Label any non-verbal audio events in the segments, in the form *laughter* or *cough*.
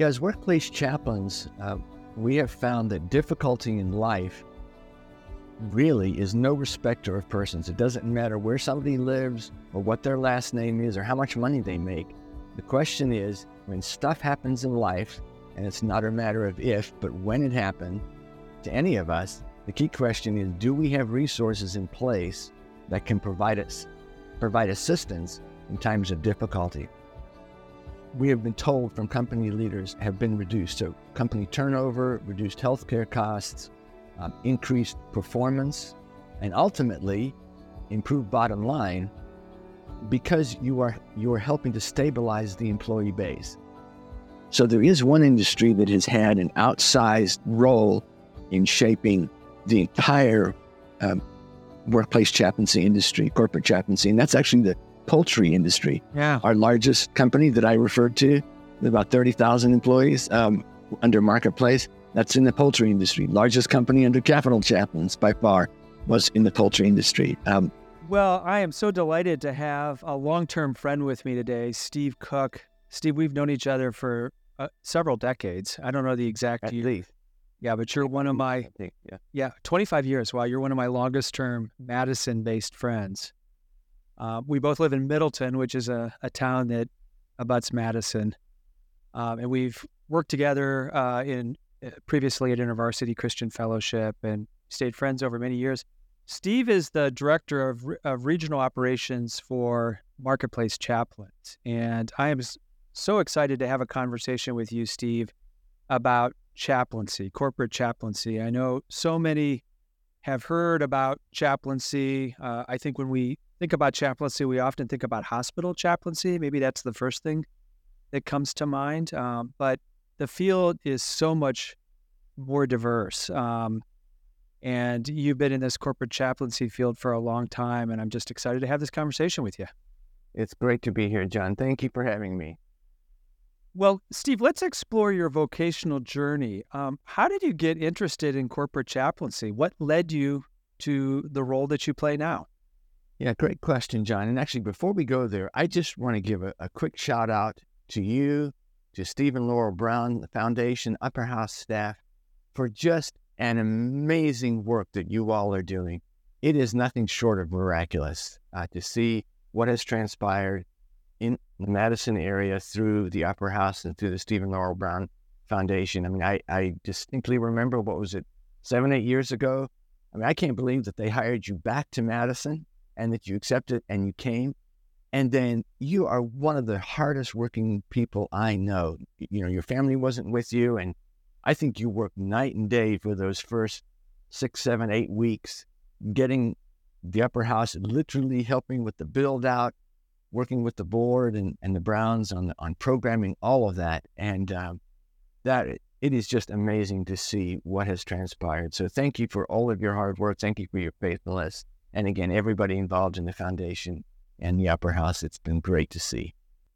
Yeah, as workplace chaplains, uh, we have found that difficulty in life really is no respecter of persons. It doesn't matter where somebody lives or what their last name is or how much money they make. The question is when stuff happens in life, and it's not a matter of if, but when it happened to any of us, the key question is do we have resources in place that can provide us provide assistance in times of difficulty? We have been told from company leaders have been reduced. So company turnover, reduced healthcare costs, um, increased performance, and ultimately improved bottom line because you are you are helping to stabilize the employee base. So there is one industry that has had an outsized role in shaping the entire um, workplace chaplaincy industry, corporate chaplaincy, and that's actually the poultry industry. Yeah. Our largest company that I referred to, about 30,000 employees um, under Marketplace, that's in the poultry industry. Largest company under Capital Chaplains by far was in the poultry industry. Um, well, I am so delighted to have a long term friend with me today, Steve Cook. Steve, we've known each other for uh, several decades. I don't know the exact at year. least. Yeah, but you're one of my think, yeah. yeah 25 years. Wow, you're one of my longest term Madison based friends. Uh, we both live in Middleton, which is a, a town that abuts Madison, um, and we've worked together uh, in uh, previously at InterVarsity Christian Fellowship and stayed friends over many years. Steve is the director of, re- of regional operations for Marketplace Chaplains, and I am so excited to have a conversation with you, Steve, about chaplaincy, corporate chaplaincy. I know so many have heard about chaplaincy. Uh, I think when we think about chaplaincy, we often think about hospital chaplaincy. Maybe that's the first thing that comes to mind. Um, but the field is so much more diverse. Um, and you've been in this corporate chaplaincy field for a long time, and I'm just excited to have this conversation with you. It's great to be here, John. Thank you for having me. Well, Steve, let's explore your vocational journey. Um, how did you get interested in corporate chaplaincy? What led you to the role that you play now? Yeah, great question, John. And actually, before we go there, I just want to give a, a quick shout out to you, to Stephen Laurel Brown, the foundation, Upper House staff, for just an amazing work that you all are doing. It is nothing short of miraculous uh, to see what has transpired in the Madison area through the Upper House and through the Stephen Laurel Brown Foundation. I mean, I, I distinctly remember what was it, seven, eight years ago? I mean, I can't believe that they hired you back to Madison and that you accepted and you came. And then you are one of the hardest working people I know. You know, your family wasn't with you. And I think you worked night and day for those first six, seven, eight weeks, getting the upper house, literally helping with the build out, working with the board and, and the Browns on, on programming, all of that. And um, that it is just amazing to see what has transpired. So thank you for all of your hard work. Thank you for your faithfulness. And again, everybody involved in the foundation and the upper house, it's been great to see.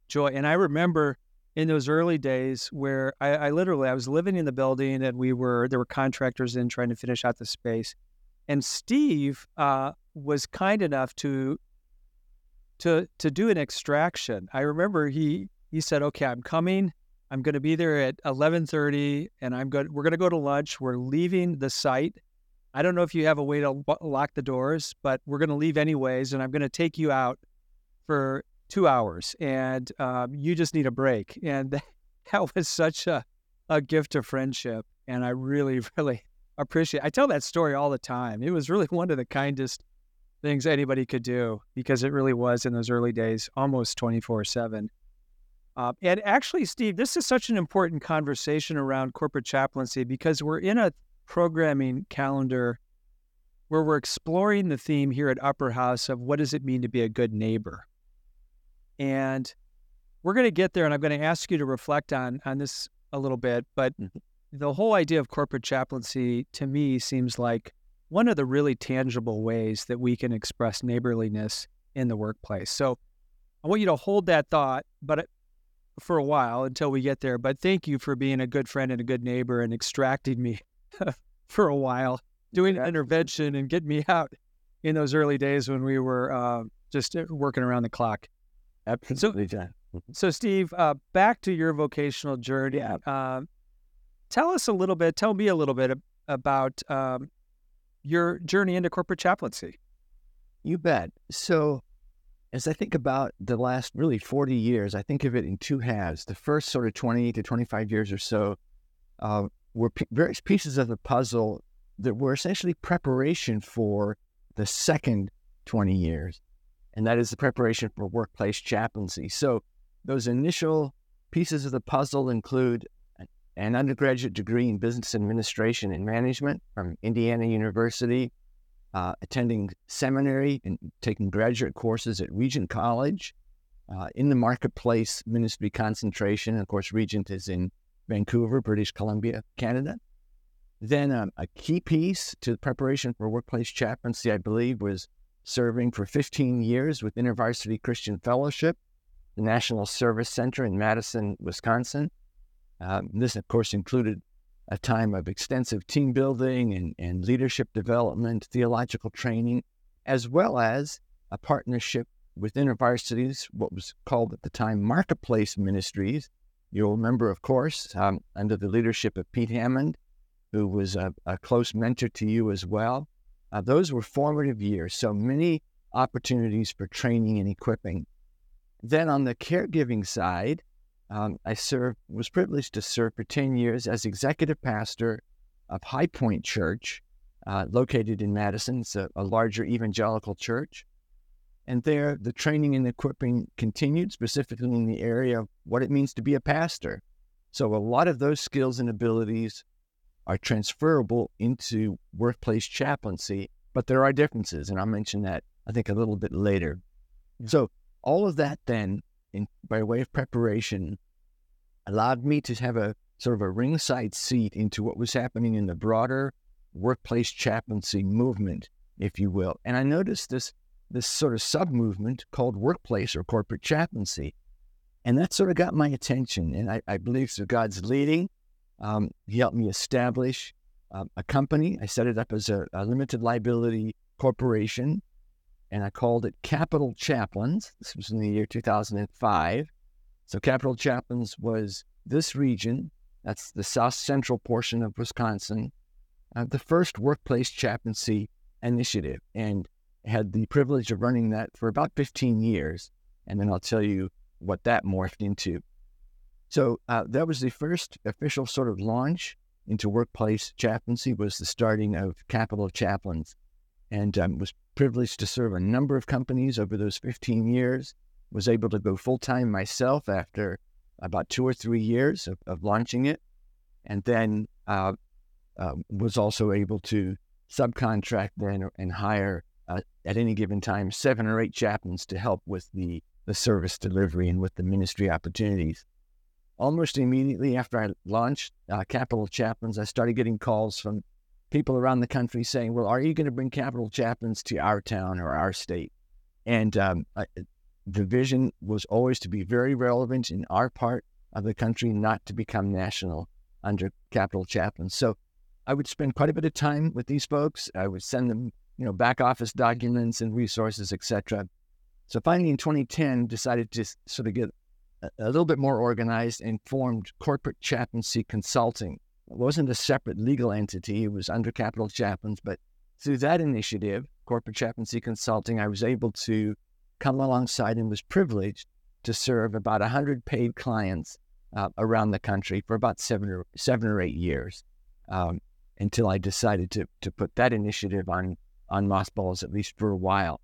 Joy. And I remember in those early days where I, I literally I was living in the building and we were there were contractors in trying to finish out the space. And Steve uh, was kind enough to to to do an extraction. I remember he he said, "Okay, I'm coming. I'm going to be there at 11:30, and I'm going. We're going to go to lunch. We're leaving the site. I don't know if you have a way to lock the doors, but we're going to leave anyways, and I'm going to take you out for two hours, and um, you just need a break." And *laughs* that, was such a a gift of friendship, and I really, *laughs* really appreciate. I tell that story all the time. It was really *laughs* one of the kindest things anybody could do because it really was in those early days almost 24 7 uh, and actually steve this is such an important conversation around corporate chaplaincy because we're in a programming calendar where we're exploring the theme here at upper house of what does it mean to be a good neighbor and we're going to get there and i'm going to ask you to reflect on on this a little bit but Mhm. the whole idea of corporate chaplaincy to me seems like one of the really tangible ways that we can express neighborliness in the workplace. So I want you to hold that thought, but uh, for a while until we get there. But thank you for being a good friend and a good neighbor and extracting me *laughs* for a while, doing intervention and getting me out in those early days when we were uh, just uh, working around the clock. Absolutely, John. Mm-hmm. So, Steve, uh, back to your vocational journey. Yeah. Uh, tell us a little bit, tell me a little bit about um, your journey into corporate chaplaincy. You bet. So, as I think about the last really 40 years, I think of it in two halves. The first sort of 20 to 25 years or so uh, were p- various pieces of the puzzle that were essentially preparation for the second 20 years, and that is the preparation for workplace chaplaincy. So, those initial pieces of the puzzle include an undergraduate degree in business administration and management from Indiana University, uh, attending seminary and taking graduate courses at Regent College, uh, in the marketplace ministry concentration. Of course, Regent is in Vancouver, British Columbia, Canada. Then um, a key piece to the preparation for workplace chaplaincy, I believe, was serving for 15 years with InterVarsity Christian Fellowship, the National Service Center in Madison, Wisconsin. Um, this, of course, included a time of extensive team building and, and leadership development, theological training, as well as a partnership with InterVarsity's, what was called at the time Marketplace Ministries. You'll remember, of course, um, under the leadership of Pete Hammond, who was a, a close mentor to you as well. Uh, those were formative years, so many opportunities for training and equipping. Then on the caregiving side, um, I served, was privileged to serve for 10 years as executive pastor of High Point Church, uh, located in Madison. It's a, a, larger evangelical church. And there, the training and equipping continued, specifically in the area of what it means to be a pastor. So, a lot of those skills and abilities are transferable into workplace chaplaincy, but there are differences. And I'll mention that, I think, a little bit later. Yeah. So, all of that then, in, by way of preparation, allowed me to have a sort of a ringside seat into what was happening in the broader workplace chaplaincy movement, if you will. And I noticed this this sort of sub movement called workplace or corporate chaplaincy. And that sort of got my attention. And I, I believe through God's leading, um, He helped me establish uh, a company. I set it up as a, a limited liability corporation and I called it Capital Chaplains. This was in the year 2005. So, Capital Chaplains was this region, that's the south central portion of Wisconsin, uh, the first workplace chaplaincy initiative, and had the privilege of running that for about 15 years. And then I'll tell you what that morphed into. So, uh, that was the first official sort of launch into workplace chaplaincy was the starting of Capital Chaplains and um, was privileged to serve a number of companies over those 15 years. Was able to go full time myself after about two or three years of, of launching it, and then uh, uh, was also able to subcontract then and hire uh, at any given time seven or eight chaplains to help with the the service delivery and with the ministry opportunities. Almost immediately after I launched uh, Capital Chaplains, I started getting calls from people around the country saying, "Well, are you going to bring capital chaplains to our town or our state?" And um, I, the vision was always to be very relevant in our part of the country, not to become national under capital chaplains. So I would spend quite a bit of time with these folks. I would send them, you know, back office documents and resources, etc. So finally, in 2010, decided to sort of get a, a little bit more organized and formed Corporate Chaplaincy Consulting it wasn't a separate legal entity, it was under Capital Chaplains. But through that initiative, Corporate Chaplaincy Consulting, I was able to come alongside and was privileged to serve about 100 paid clients uh, around the country for about seven or, seven or eight years um, until I decided to, to put that initiative on, on mothballs, at least for a while.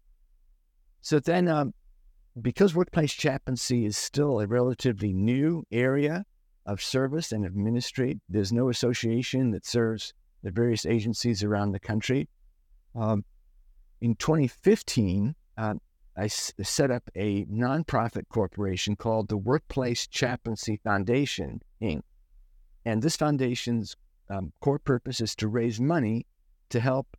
So then, um, because workplace chaplaincy is still a relatively new area, of service and of ministry. There's no association that serves the various agencies around the country. Um, in 2015, uh, I s- set up a nonprofit corporation called the Workplace Chaplaincy Foundation, Inc. And this foundation's um, core purpose is to raise money to help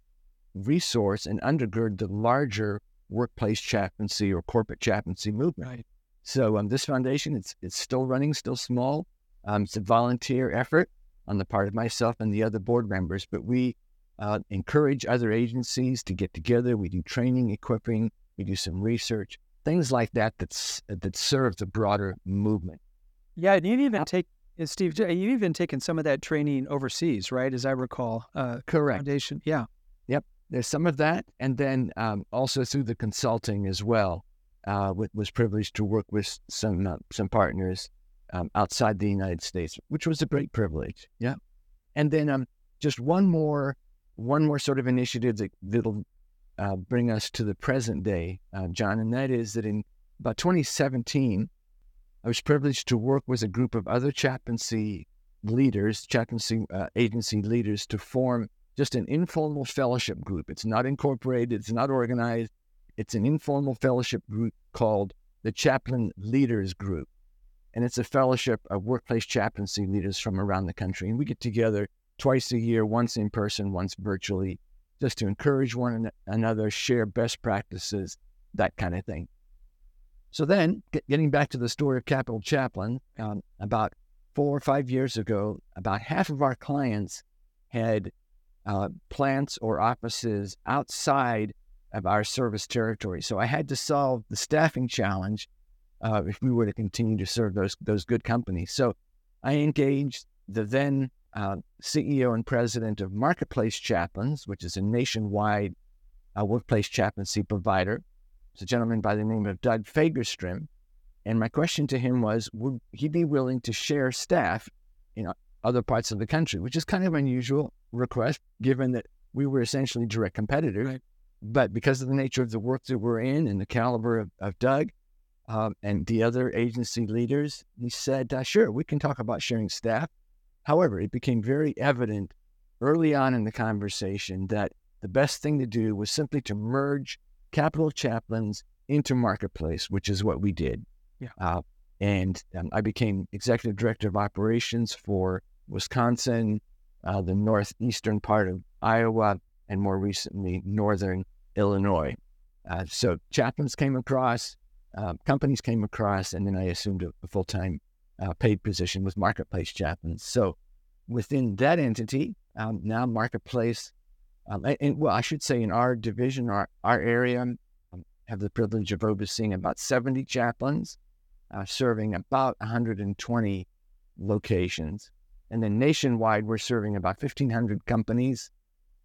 resource and undergird the larger workplace chaplaincy or corporate chaplaincy movement. Right. So um, this foundation, it's it's still running, still small, um, it's a volunteer effort on the part of myself and the other board members, but we uh, encourage other agencies to get together. We do training, equipping, we do some research. things like that that's, that serve the broader movement. Yeah, and you even take Steve, you've even taken some of that training overseas, right? As I recall. Uh, Correct. Foundation. Yeah. There's some of that, and then um, also through the consulting as well. Uh, was privileged to work with some uh, some partners um, outside the United States, which was a great privilege. Yeah. And then um, just one more one more sort of initiative that, that'll uh, bring us to the present day, uh, John, and that is that in about 2017, I was privileged to work with a group of other chaplaincy leaders, chaplaincy uh, agency leaders, to form just an informal fellowship group. It's not incorporated, it's not organized. It's an informal fellowship group called the Chaplain Leaders Group. And it's a fellowship of workplace chaplaincy leaders from around the country. And we get together twice a year, once in person, once virtually, just to encourage one another, share best practices, that kind of thing. So then, getting back to the story of Capital Chaplain, um, about four or five years ago, about half of our clients had uh, plants or offices outside of our service territory. So I had to solve the staffing challenge uh, if we were to continue to serve those those good companies. So I engaged the then uh, CEO and president of Marketplace Chaplains, which is a nationwide uh, workplace chaplaincy provider, it's a gentleman by the name of Doug Fagerstrom. And my question to him was, would he be willing to share staff in other parts of the country, which is kind of unusual request given that we were essentially direct competitors. Right. But because of the nature of the work that we're in and the caliber of, of Doug um, and the other agency leaders, he said, uh, sure, we can talk about sharing staff. However, it became very evident early on in the conversation that the best thing to do was simply to merge capital chaplains into marketplace, which is what we did. Yeah. Uh, and um, I became executive director of operations for Wisconsin, uh, the northeastern part of Iowa, and more recently, northern Illinois. Uh, so chaplains came across, uh, companies came across, and then I assumed a, full time uh, paid position with marketplace chaplains. So within that entity, um, now marketplace um, and, and, well, I should say in our division, our, our area, um, have the privilege of overseeing about 70 chaplains, uh, serving about 120 locations. And then nationwide, we're serving about 1,500 companies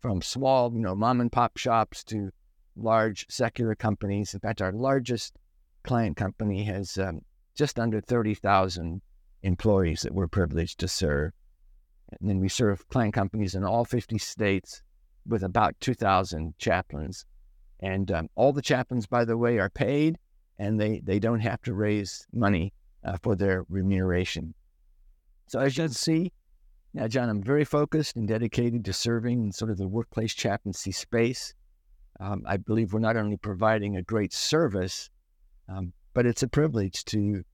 from small, you know, mom and pop shops to large secular companies. In fact, our largest client company has um, just under 30,000 employees that we're privileged to serve. And then we serve client companies in all 50 states with about 2,000 chaplains. And um, all the chaplains, by the way, are paid and they, they don't have to raise money uh, for their remuneration. So, as you can see, now, John, I'm very focused and dedicated to serving in sort of the workplace chaplaincy space. Um, I believe we're not only providing a great service, um, but it's a privilege to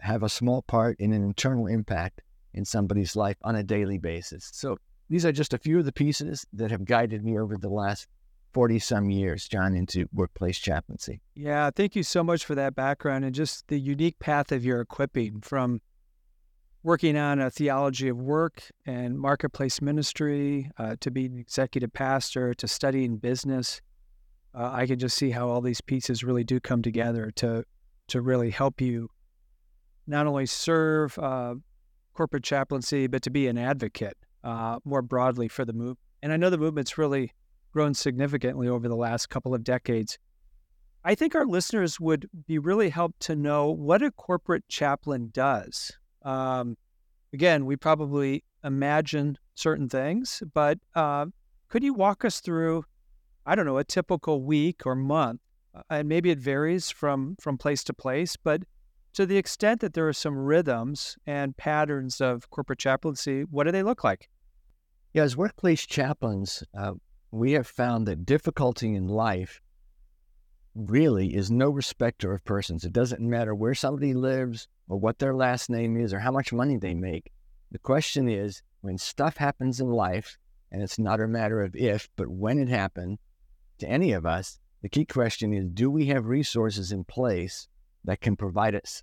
have a small part in an internal impact in somebody's life on a daily basis. So, these are just a few of the pieces that have guided me over the last 40 some years, John, into workplace chaplaincy. Yeah, thank you so much for that background and just the unique path of your equipping from working on a theology of work and marketplace ministry uh, to an executive pastor to studying business. Uh, I can just see how all these pieces really do come together to to really help you not only serve uh, corporate chaplaincy, but to be an advocate uh, more broadly for the move. And I know the movement's really grown significantly over the last couple of decades. I think our listeners would be really helped to know what a corporate chaplain does. Um, again, we probably imagine certain things, but uh, could you walk us through, I don't know, a typical week or month? Uh, and maybe it varies from from place to place, but to the extent that there are some rhythms and patterns of corporate chaplaincy, what do they look like? Yeah, as workplace chaplains, uh, we have found that difficulty in life really is no respecter of persons. It doesn't matter where somebody lives or what their last name is or how much money they make. The question is when stuff happens in life, and it's not a matter of if, but when it happened to any of us, the key question is do we have resources in place that can provide us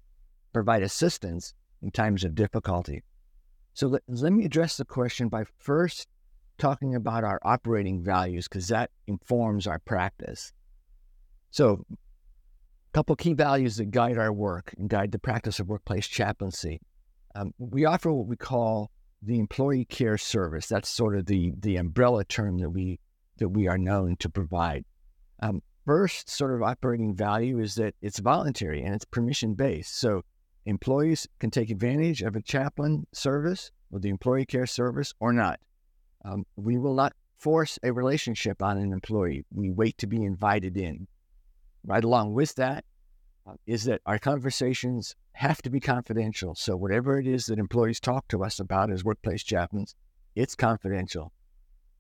provide assistance in times of difficulty? So let, let me address the question by first talking about our operating values because that informs our practice. So couple key values that guide our work and guide the practice of workplace chaplaincy. Um, we offer what we call the employee care service. That's sort of the the umbrella term that we that we are known to provide. Um, first, sort of operating value is that it's voluntary and it's permission based. So employees can take advantage of a chaplain service or the employee care service or not. Um, we will not force a relationship on an employee. We wait to be invited in. Right along with that uh, is that our conversations have to be confidential. So whatever it is that employees talk to us about as workplace chaplains, it's confidential.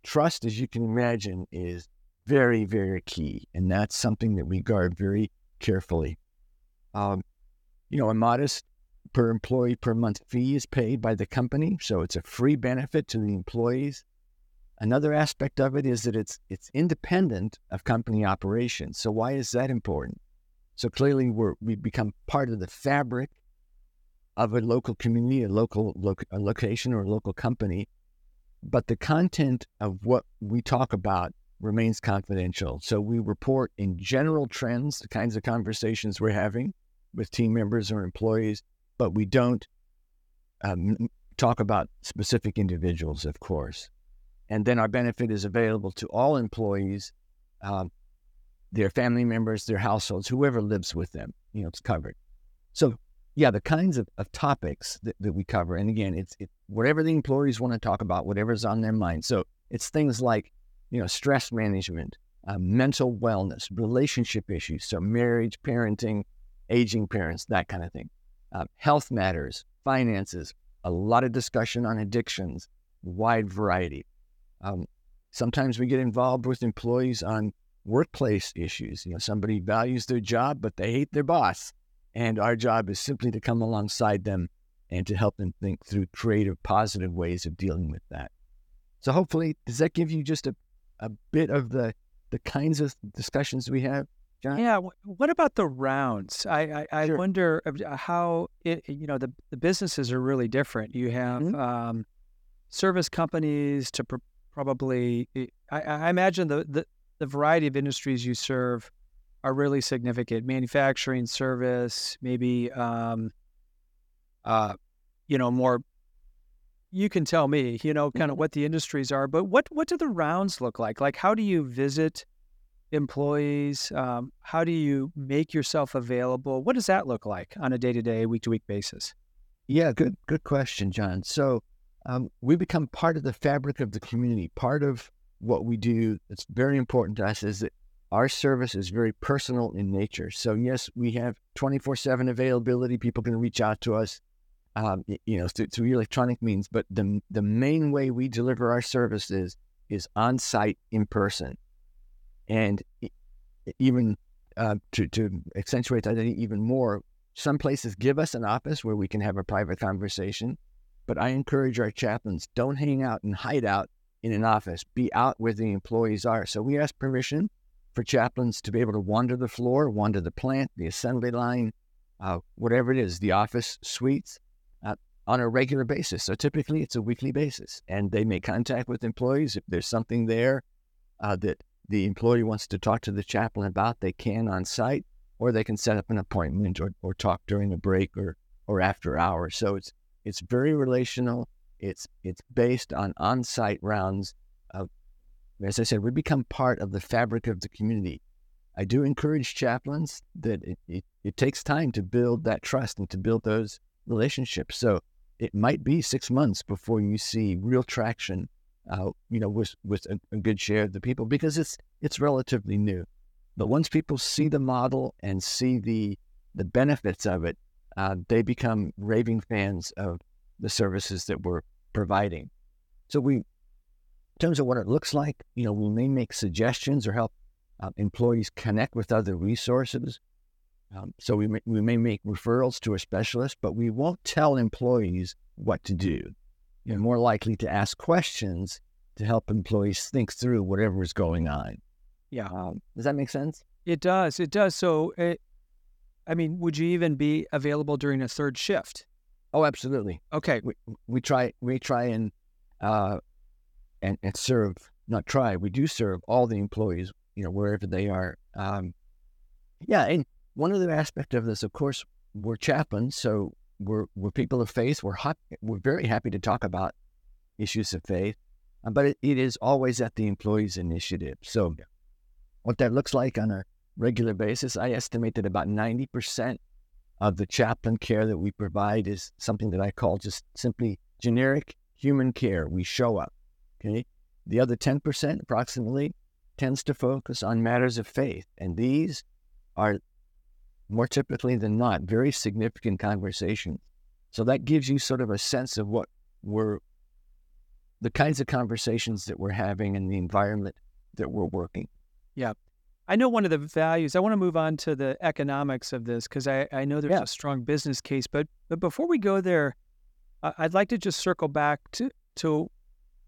Trust, as you can imagine, is very, very key. And that's something that we guard very carefully. Um, you know, a modest per employee per month fee is paid by the company. So it's a free benefit to the employees. Another aspect of it is that it's it's independent of company operations. So why is that important? So clearly we're we become part of the fabric of a local community, a local a location or a local company. But the content of what we talk about remains confidential. So we report in general trends, the kinds of conversations we're having with team members or employees, but we don't um, talk about specific individuals, of course. And then our benefit is available to all employees, um, their family members, their households, whoever lives with them. You know, it's covered. So, yeah, the kinds of, of topics that, that we cover. And again, it's it, whatever the employees want to talk about, whatever's on their mind. So it's things like, you know, stress management, uh, mental wellness, relationship issues. So marriage, parenting, aging parents, that kind of thing. Uh, health matters, finances, a lot of discussion on addictions, wide variety. Um, sometimes we get involved with employees on workplace issues. You know, somebody values their job, but they hate their boss. And our job is simply to come alongside them and to help them think through creative, positive ways of dealing with that. So hopefully, does that give you just a, a bit of the the kinds of discussions we have? John? Yeah. What about the rounds? I I, I wonder uh, how it. You know, the the businesses are really different. You have mm-hmm. um, service companies to probably. Eh, I, I imagine the, the the variety of industries you serve are really significant. Manufacturing, service, maybe, um, uh, you know, more. You can tell me, you know, kind of mm-hmm. what the industries are, but what what do the rounds look like? Like, how do you visit employees? Um, how do you make yourself available? What does that look like on a day to day, week to week basis? Yeah, good good question, John. So um, we become part of the fabric of the community. Part of what we do that's very important to us is that our service is very personal in nature. So yes, we have 24/7 availability. People can reach out to us, um, you know, through, through electronic means. But the the main way we deliver our services is on site, in person, and even uh, to to accentuate that even more, some places give us an office where we can have a private conversation. But I encourage our chaplains don't hang out and hide out in an office. Be out where the employees are. So we ask permission for chaplains to be able to wander the floor, wander the plant, the assembly line, uh, whatever it is, the office suites, uh, on a regular basis. So typically it's a weekly basis, and they make contact with employees if there's something there uh, that the employee wants to talk to the chaplain about. They can on site, or they can set up an appointment or, or talk during a break or or after hours. So it's it's very relational. It's it's based on on-site rounds. As I said, we become part of the fabric of the community. I do encourage chaplains that it, it, it takes time to build that trust and to build those relationships. So it might be six months before you see real traction, uh, you know, with with a, a good share of the people because it's it's relatively new. But once people see the model and see the the benefits of it, uh, they become raving fans of the services that we're providing. So we, in terms of what it looks like, you know, we may make suggestions or help uh, employees connect with other resources. Um, so we may, we may make referrals to a specialist, but we won't tell employees what to do. You're more likely to ask questions to help employees think through whatever is going on. Yeah. Um, does that make sense? It does. It does. So it, I mean, would you even be available during a third shift? Oh, absolutely. Okay. We, we try we try and uh and, and serve not try we do serve all the employees you know wherever they are. Um, yeah, and one other aspect of this, of course, we're chaplains, so we're we're people of faith. We're hot, we're very happy to talk about issues of faith, but it, it is always at the employee's initiative. So, yeah. what that looks like on a regular basis, I estimate that about ninety percent of the chaplain care that we provide is something that I call just simply generic human care. We show up. Okay, the other ten percent, approximately, tends to focus on matters of faith, and these are more typically than not, very significant conversations. So that gives you sort of a sense of what we're, the kinds of conversations that we're having and the environment that we're working. Yeah. I know one of the values, I want to move on to the economics of this because I, I know there's yeah. a strong business case. But, but before we go there, I'd like to just circle back to, to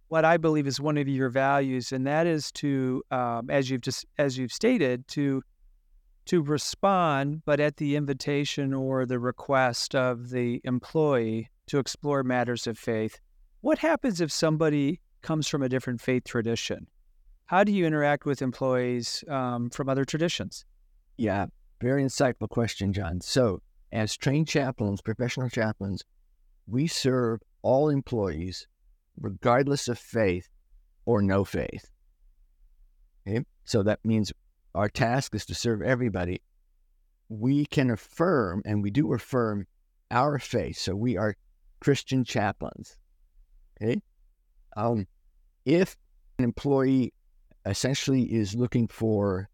what I believe is one of your values, and that is to, um, as you've just as you've stated, to to respond, but at the invitation or the request of the employee to explore matters of faith. What happens if somebody comes from a different faith tradition? How do you interact with employees um, from other traditions? Yeah, very insightful question, John. So, as trained chaplains, professional chaplains, we serve all employees regardless of faith or no faith. Okay? So that means our task is to serve everybody. We can affirm, and we do affirm, our faith. So we are Christian chaplains. Okay. Um, if an employee essentially is looking for,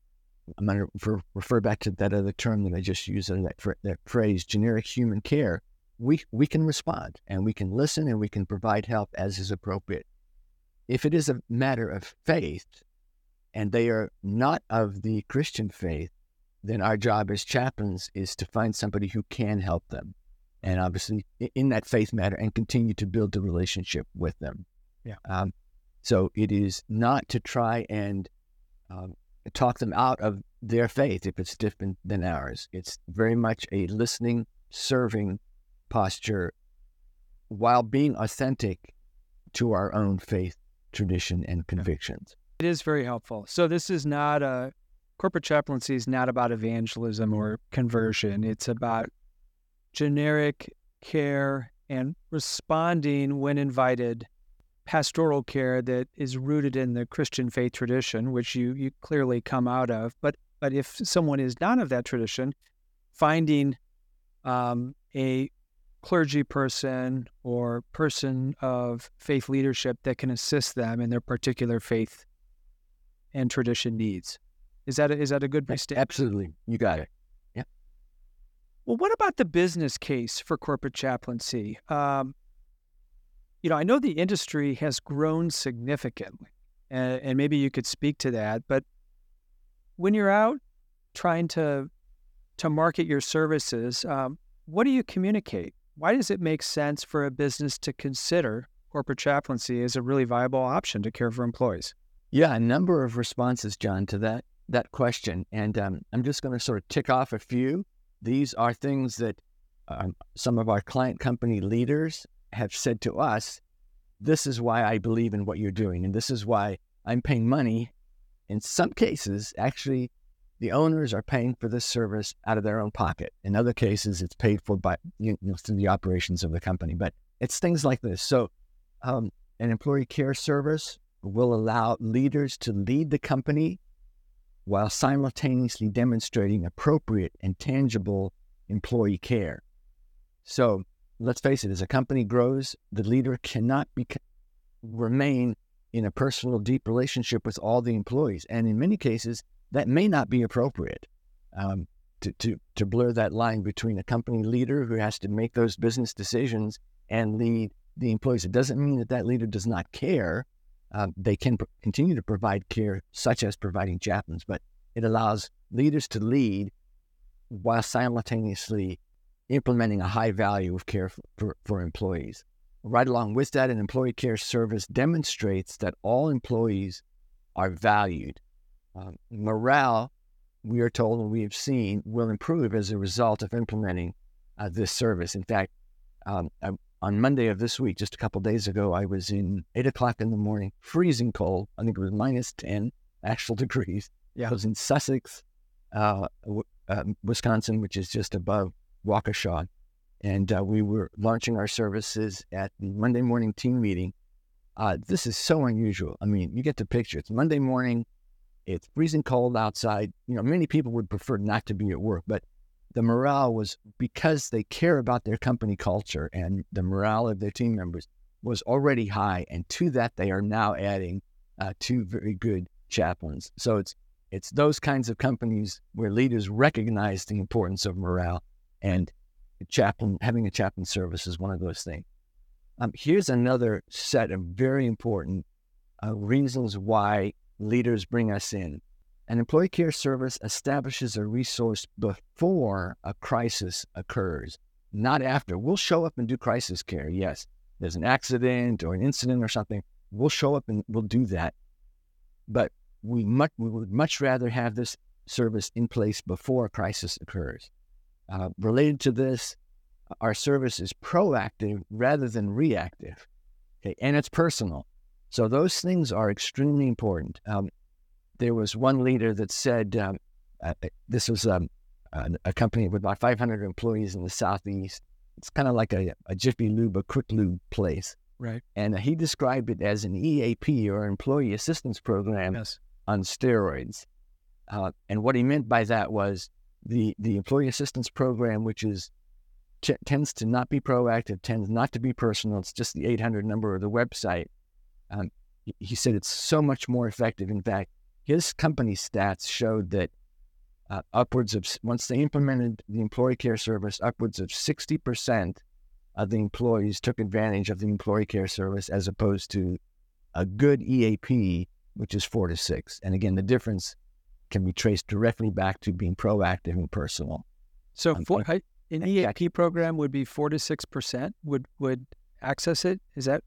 I'm going to refer, refer back to that other term that I just used, that, that phrase, generic human care. We we can respond and we can listen and we can provide help as is appropriate. If it is a matter of faith, and they are not of the Christian faith, then our job as chaplains is to find somebody who can help them. And obviously, in that faith matter, and continue to build the relationship with them. Yeah. Um, so it is not to try and um, talk them out of their faith if it's different than ours. It's very much a listening, serving posture while being authentic to our own faith, tradition, and convictions. It is very helpful. So this is not a corporate chaplaincy is not about evangelism or conversion. It's about generic care and responding when invited pastoral care that is rooted in the Christian faith tradition, which you you clearly come out of. But but if someone is not of that tradition, finding um, a clergy person or person of faith leadership that can assist them in their particular faith and tradition needs. Is that a, is that a good mistake? Absolutely, you got it. Yeah. Well, what about the business case for corporate chaplaincy? Um, you know, I know the industry has grown significantly, and, and maybe you could speak to that. But when you're out trying to to market your services, um, what do you communicate? Why does it make sense for a business to consider corporate chaplaincy as a really viable option to care for employees? Yeah, a number of responses, John, to that that question, and um, I'm just going to sort of tick off a few. These are things that um, some of our client company leaders have said to us. This is why I believe in what you're doing, and this is why I'm paying money. In some cases, actually, the owners are paying for this service out of their own pocket. In other cases, it's paid for by you know, through the operations of the company. But it's things like this. So, um, an employee care service will allow leaders to lead the company while simultaneously demonstrating appropriate and tangible employee care. So let's face it, as a company grows, the leader cannot be, remain in a personal, deep relationship with all the employees. And in many cases, that may not be appropriate um, to, to, to blur that line between a company leader who has to make those business decisions and lead the employees. It doesn't mean that that leader does not care uh, they can pr- continue to provide care, such as providing chaplains, but it allows leaders to lead while simultaneously implementing a high value of care for, for, employees. Right along with that, an employee care service demonstrates that all employees are valued. Um, morale, we are told and we have seen, will improve as a result of implementing uh, this service. In fact, um, on Monday of this week, just a couple days ago, I was in eight o'clock in the morning, freezing cold. I think it was minus 10 actual *laughs* degrees. Yeah. I was in Sussex uh, w- uh, Wisconsin, which is just above Waukesha. And uh, we were launching our services at the Monday morning team meeting. Uh, this is so unusual. I mean, you get the picture. It's Monday morning. It's freezing cold outside. You know, many people would prefer not to be at work, but the morale was because they care about their company culture and the morale of their team members was already high. And to that, they are now adding uh, two very good chaplains. So it's it's those kinds of companies where leaders recognize the importance of morale, and chaplain having a chaplain service is one of those things. Um, here's another set of very important uh, reasons why leaders bring us in. An employee care service establishes a resource before a crisis occurs, not after. We'll show up and do crisis care, yes. There's an accident or an incident or something. We'll show up and we'll do that. But we, much, we would much rather have this service in place before a crisis occurs. Uh, related to this, our service is proactive rather than reactive, okay, and it's personal. So those things are extremely important. Um, there was one leader that said um, uh, this was um, a, a, company with about 500 employees in the southeast. It's kind of like a, a Jiffy Lube, a quick lube place. Right. And uh, he described it as an EAP or Employee Assistance Program yes. on steroids. Uh, and what he meant by that was the, the Employee Assistance Program, which is t- tends to not be proactive, tends not to be personal. It's just the 800 number of the website. Um, he, said it's so much more effective. In fact, his company stats showed that uh, upwards of once they implemented the employee care service, upwards of 60% of the employees took advantage of the employee care service as opposed to a good EAP, which is four to six. And again, the difference can be traced directly back to being proactive and personal. So, for, an EAP program would be four to six percent would would access it. Is that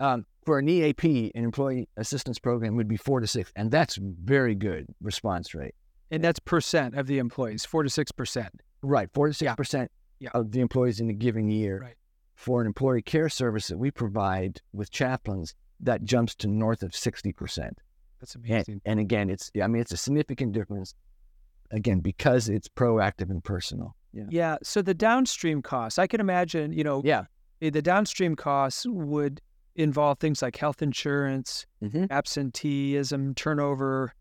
um, for an EAP, an employee assistance program would be four to six, and that's very good response rate. And that's percent of the employees, four to six percent. Right, four to six percent yeah. of the employees in a given year. Right. For an employee care service that we provide with chaplains, that jumps to north of sixty percent. That's amazing. And, and, again, it's I mean it's a significant difference. Again, because it's proactive and personal. Yeah. Yeah. So the downstream costs, I can imagine. You know. Yeah. Eh, the downstream costs would involve things like health insurance, mm-hmm. absenteeism, turnover,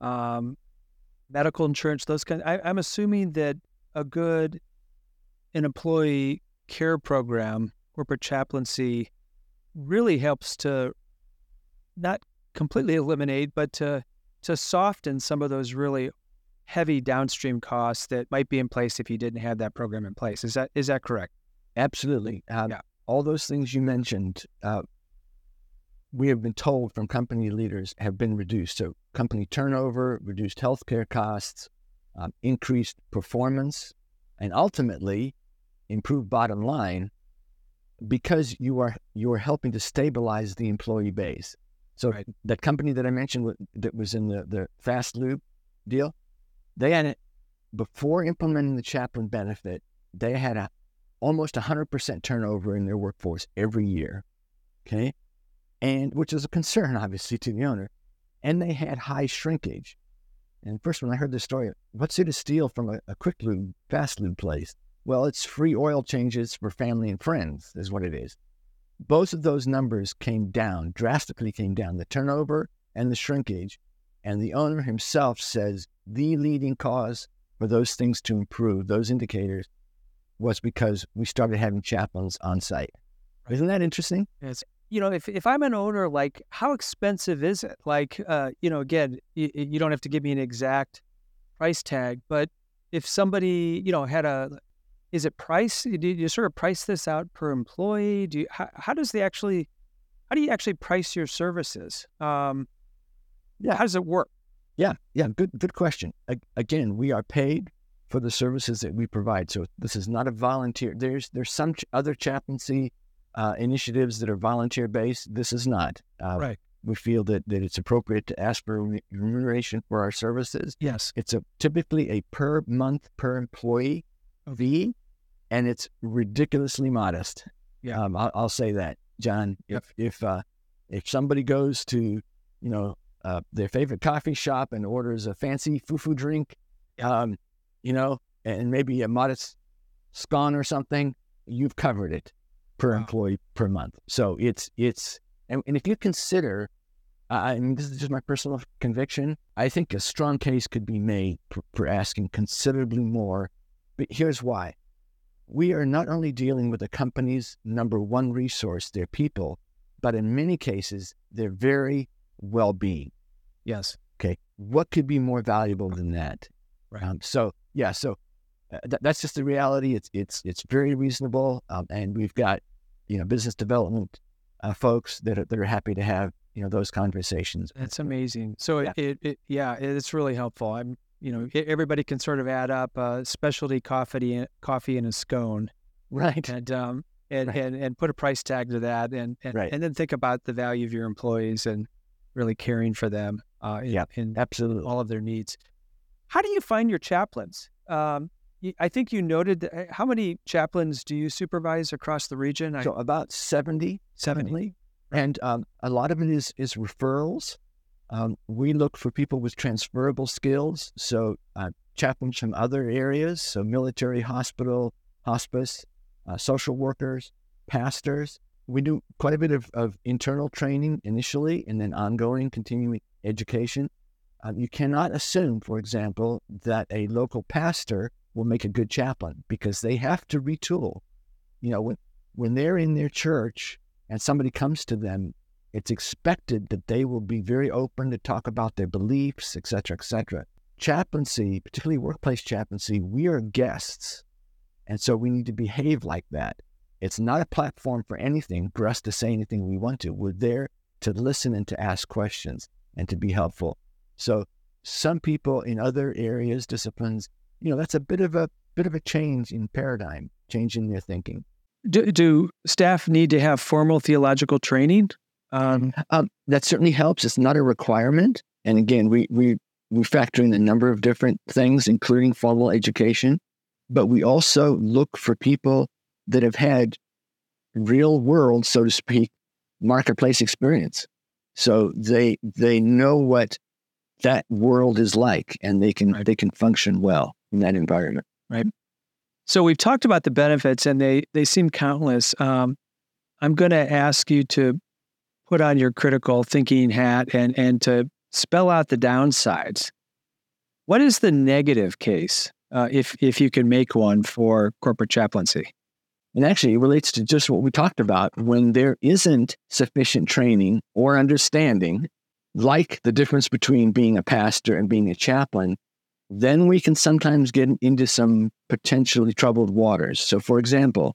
um, medical insurance, those kind. I, I'm assuming that a good an employee care program, corporate chaplaincy, really helps to not completely eliminate, but to to soften some of those really heavy downstream costs that might be in place if you didn't have that program in place. Is that is that correct? Absolutely. Um, yeah all those things you mentioned, uh, we have been told from company leaders have been reduced. So, company turnover, reduced healthcare costs, um, increased performance, and ultimately improved bottom line because you are you are helping to stabilize the employee base. So right. that company that I mentioned that was in the, the fast lube deal, they had it before implementing the chaplain benefit. They had a almost 100% turnover in their workforce every year. Okay. And which is a concern, obviously, to the owner. And they had high shrinkage. And first, when I heard this story, what's it to steal from a, a quick lube, fast lube place? Well, it's free oil changes for family and friends, is what it is. Both of those numbers came down, drastically came down, the turnover and the shrinkage. And the owner himself says the leading cause for those things to improve, those indicators, was because we started having chaplains on site. Isn't that interesting? It's you know, if if I'm an owner, like how expensive is it? Like, uh, you know, again, you don't have to give me an exact price tag, but if somebody, you know, had a, is it price? Do you sort of price this out per employee? Do you, how, how does the actually, how do you actually price your services? Um, yeah, how does it work? Yeah, yeah, good good question. Again, we are paid for the services that we provide. So this is not a volunteer. There's there's some ch- other chaplaincy uh, initiatives that are volunteer based. This is not. Uh, right. We feel that, that it's appropriate to ask for remuneration for our services. Yes. It's a typically a per month per employee fee, and it's ridiculously modest. Yeah. Um, I'll, I'll, say that, John. Yep. If if uh, if somebody goes to you know uh, their favorite coffee shop and orders a fancy fufu drink, um, you know, and maybe a modest scone or something, you've covered it per wow. employee per month. So it's it's and, and if you consider, uh, I mean, this is just my personal conviction. I think a strong case could be made for, for asking considerably more. But here's why: we are not only dealing with the company's number one resource, their people, but in many cases, their very well-being. Yes. Okay. What could be more valuable than that? Right. Um, so yeah. So uh, th- that's just the reality. It's it's it's very reasonable, um, and we've got you know business development uh, folks that are, that are happy to have you know those conversations. That's amazing. So yeah. It, it, it, yeah, it's really helpful. I'm you know everybody can sort of add up a specialty coffee coffee and a scone, right? And um and, right. and and put a price tag to that, and and, right. and then think about the value of your employees and really caring for them. Uh, in, yeah, in absolutely all of their needs. How do you find your chaplains? Um, I think you noted that, eh, how many chaplains do you supervise across the region? So about 70, 70. And um, a lot of it is, is referrals. Um, we look for people with transferable skills. So uh, chaplains from other areas, so military, hospital, hospice, uh, social workers, pastors. We do quite a bit of, of internal training initially and then ongoing continuing education. Uh, you cannot assume, for example, that a local pastor will make a good chaplain because they have to retool. You know, when when they're in their church and somebody comes to them, it's expected that they will be very open to talk about their beliefs, et cetera, et cetera. Chaplaincy, particularly workplace chaplaincy, we are guests. And so we need to behave like that. It's not a platform for anything, for us to say anything we want to. We're there to listen and to ask questions and to be helpful. So some people in other areas, disciplines, you know, that's a bit of a bit of a change in paradigm, change in their thinking. Do, do staff need to have formal theological training? Um, um, that certainly helps. It's not a requirement. And again, we we we factor in a number of different things, including formal education. But we also look for people that have had real world, so to speak, marketplace experience. So they they know what that world is like, and they can right. they can function well in that environment. Right. So we've talked about the benefits, and they they seem countless. Um, I'm going to ask you to put on your critical thinking hat and and to spell out the downsides. What is the negative case, uh, if if you can make one for corporate chaplaincy? And actually, it relates to just what we talked about. When there isn't sufficient training or understanding, like the difference between being a pastor and being a chaplain, then we can sometimes get into some potentially troubled waters. So, for example,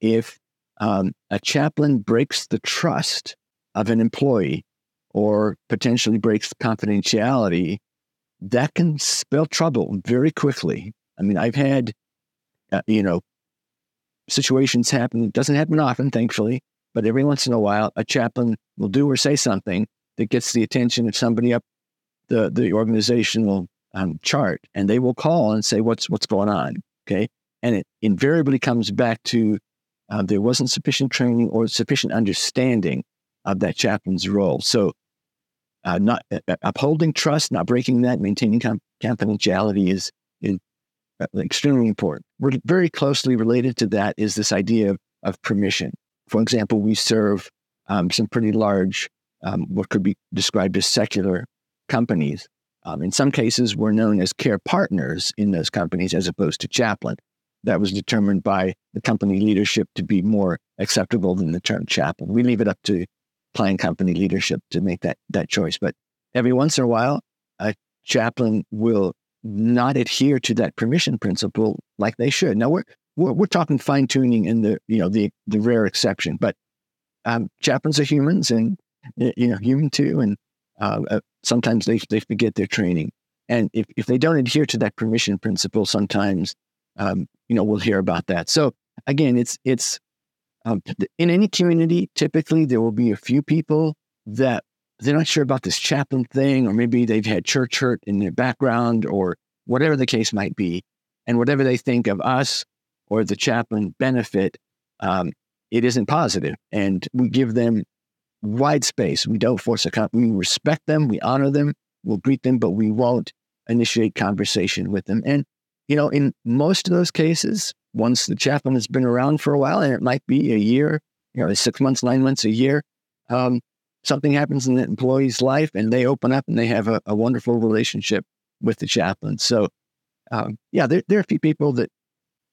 if um, a chaplain breaks the trust of an employee or potentially breaks confidentiality, that can spell trouble very quickly. I mean, I've had, uh, you know, situations happen. It doesn't happen often, thankfully, but every once in a while, a chaplain will do or say something that gets the attention of somebody up the the organizational um, chart, and they will call and say, "What's what's going on?" Okay, and it invariably comes back to uh, there wasn't sufficient training or sufficient understanding of that chaplain's role. So, uh, not uh, uh upholding trust, not breaking that, maintaining com- confidentiality is, is uh, extremely important. We're very closely related to that is this idea of, of permission. For example, we serve um, some pretty large, um, what could be described as secular companies um, in some cases, we're known as care partners in those companies as opposed to chaplain. That was determined by the company leadership to be more acceptable than the term chaplain. We leave it up to client company leadership to make that, that choice. But every once in a while, a chaplain will not adhere to that permission principle like they should. Now we're we're, we're talking fine tuning in the you know the the rare exception, but um, chaplains are humans and you know human too, and uh, uh, sometimes they, they forget their training. And if, if they don't adhere to that permission principle, sometimes, um, you know, we'll hear about that. So again, it's, it's um, in any community, typically there will be a few people that they're not sure about this chaplain thing, or maybe they've had church hurt in their background, or whatever the case might be. And whatever they think of us or the chaplain benefit, um, it isn't positive. And we give them wide space. We don't force a con- we respect them, we honor them, we'll greet them, but we won't initiate conversation with them. And you know, in most of those cases, once the chaplain has been around for a while, and it might be a year, you know, six months, nine months, a year, um, something happens in the employee's life and they open up and they have a, a wonderful relationship with the chaplain. So, um, yeah, there, there are a few people that.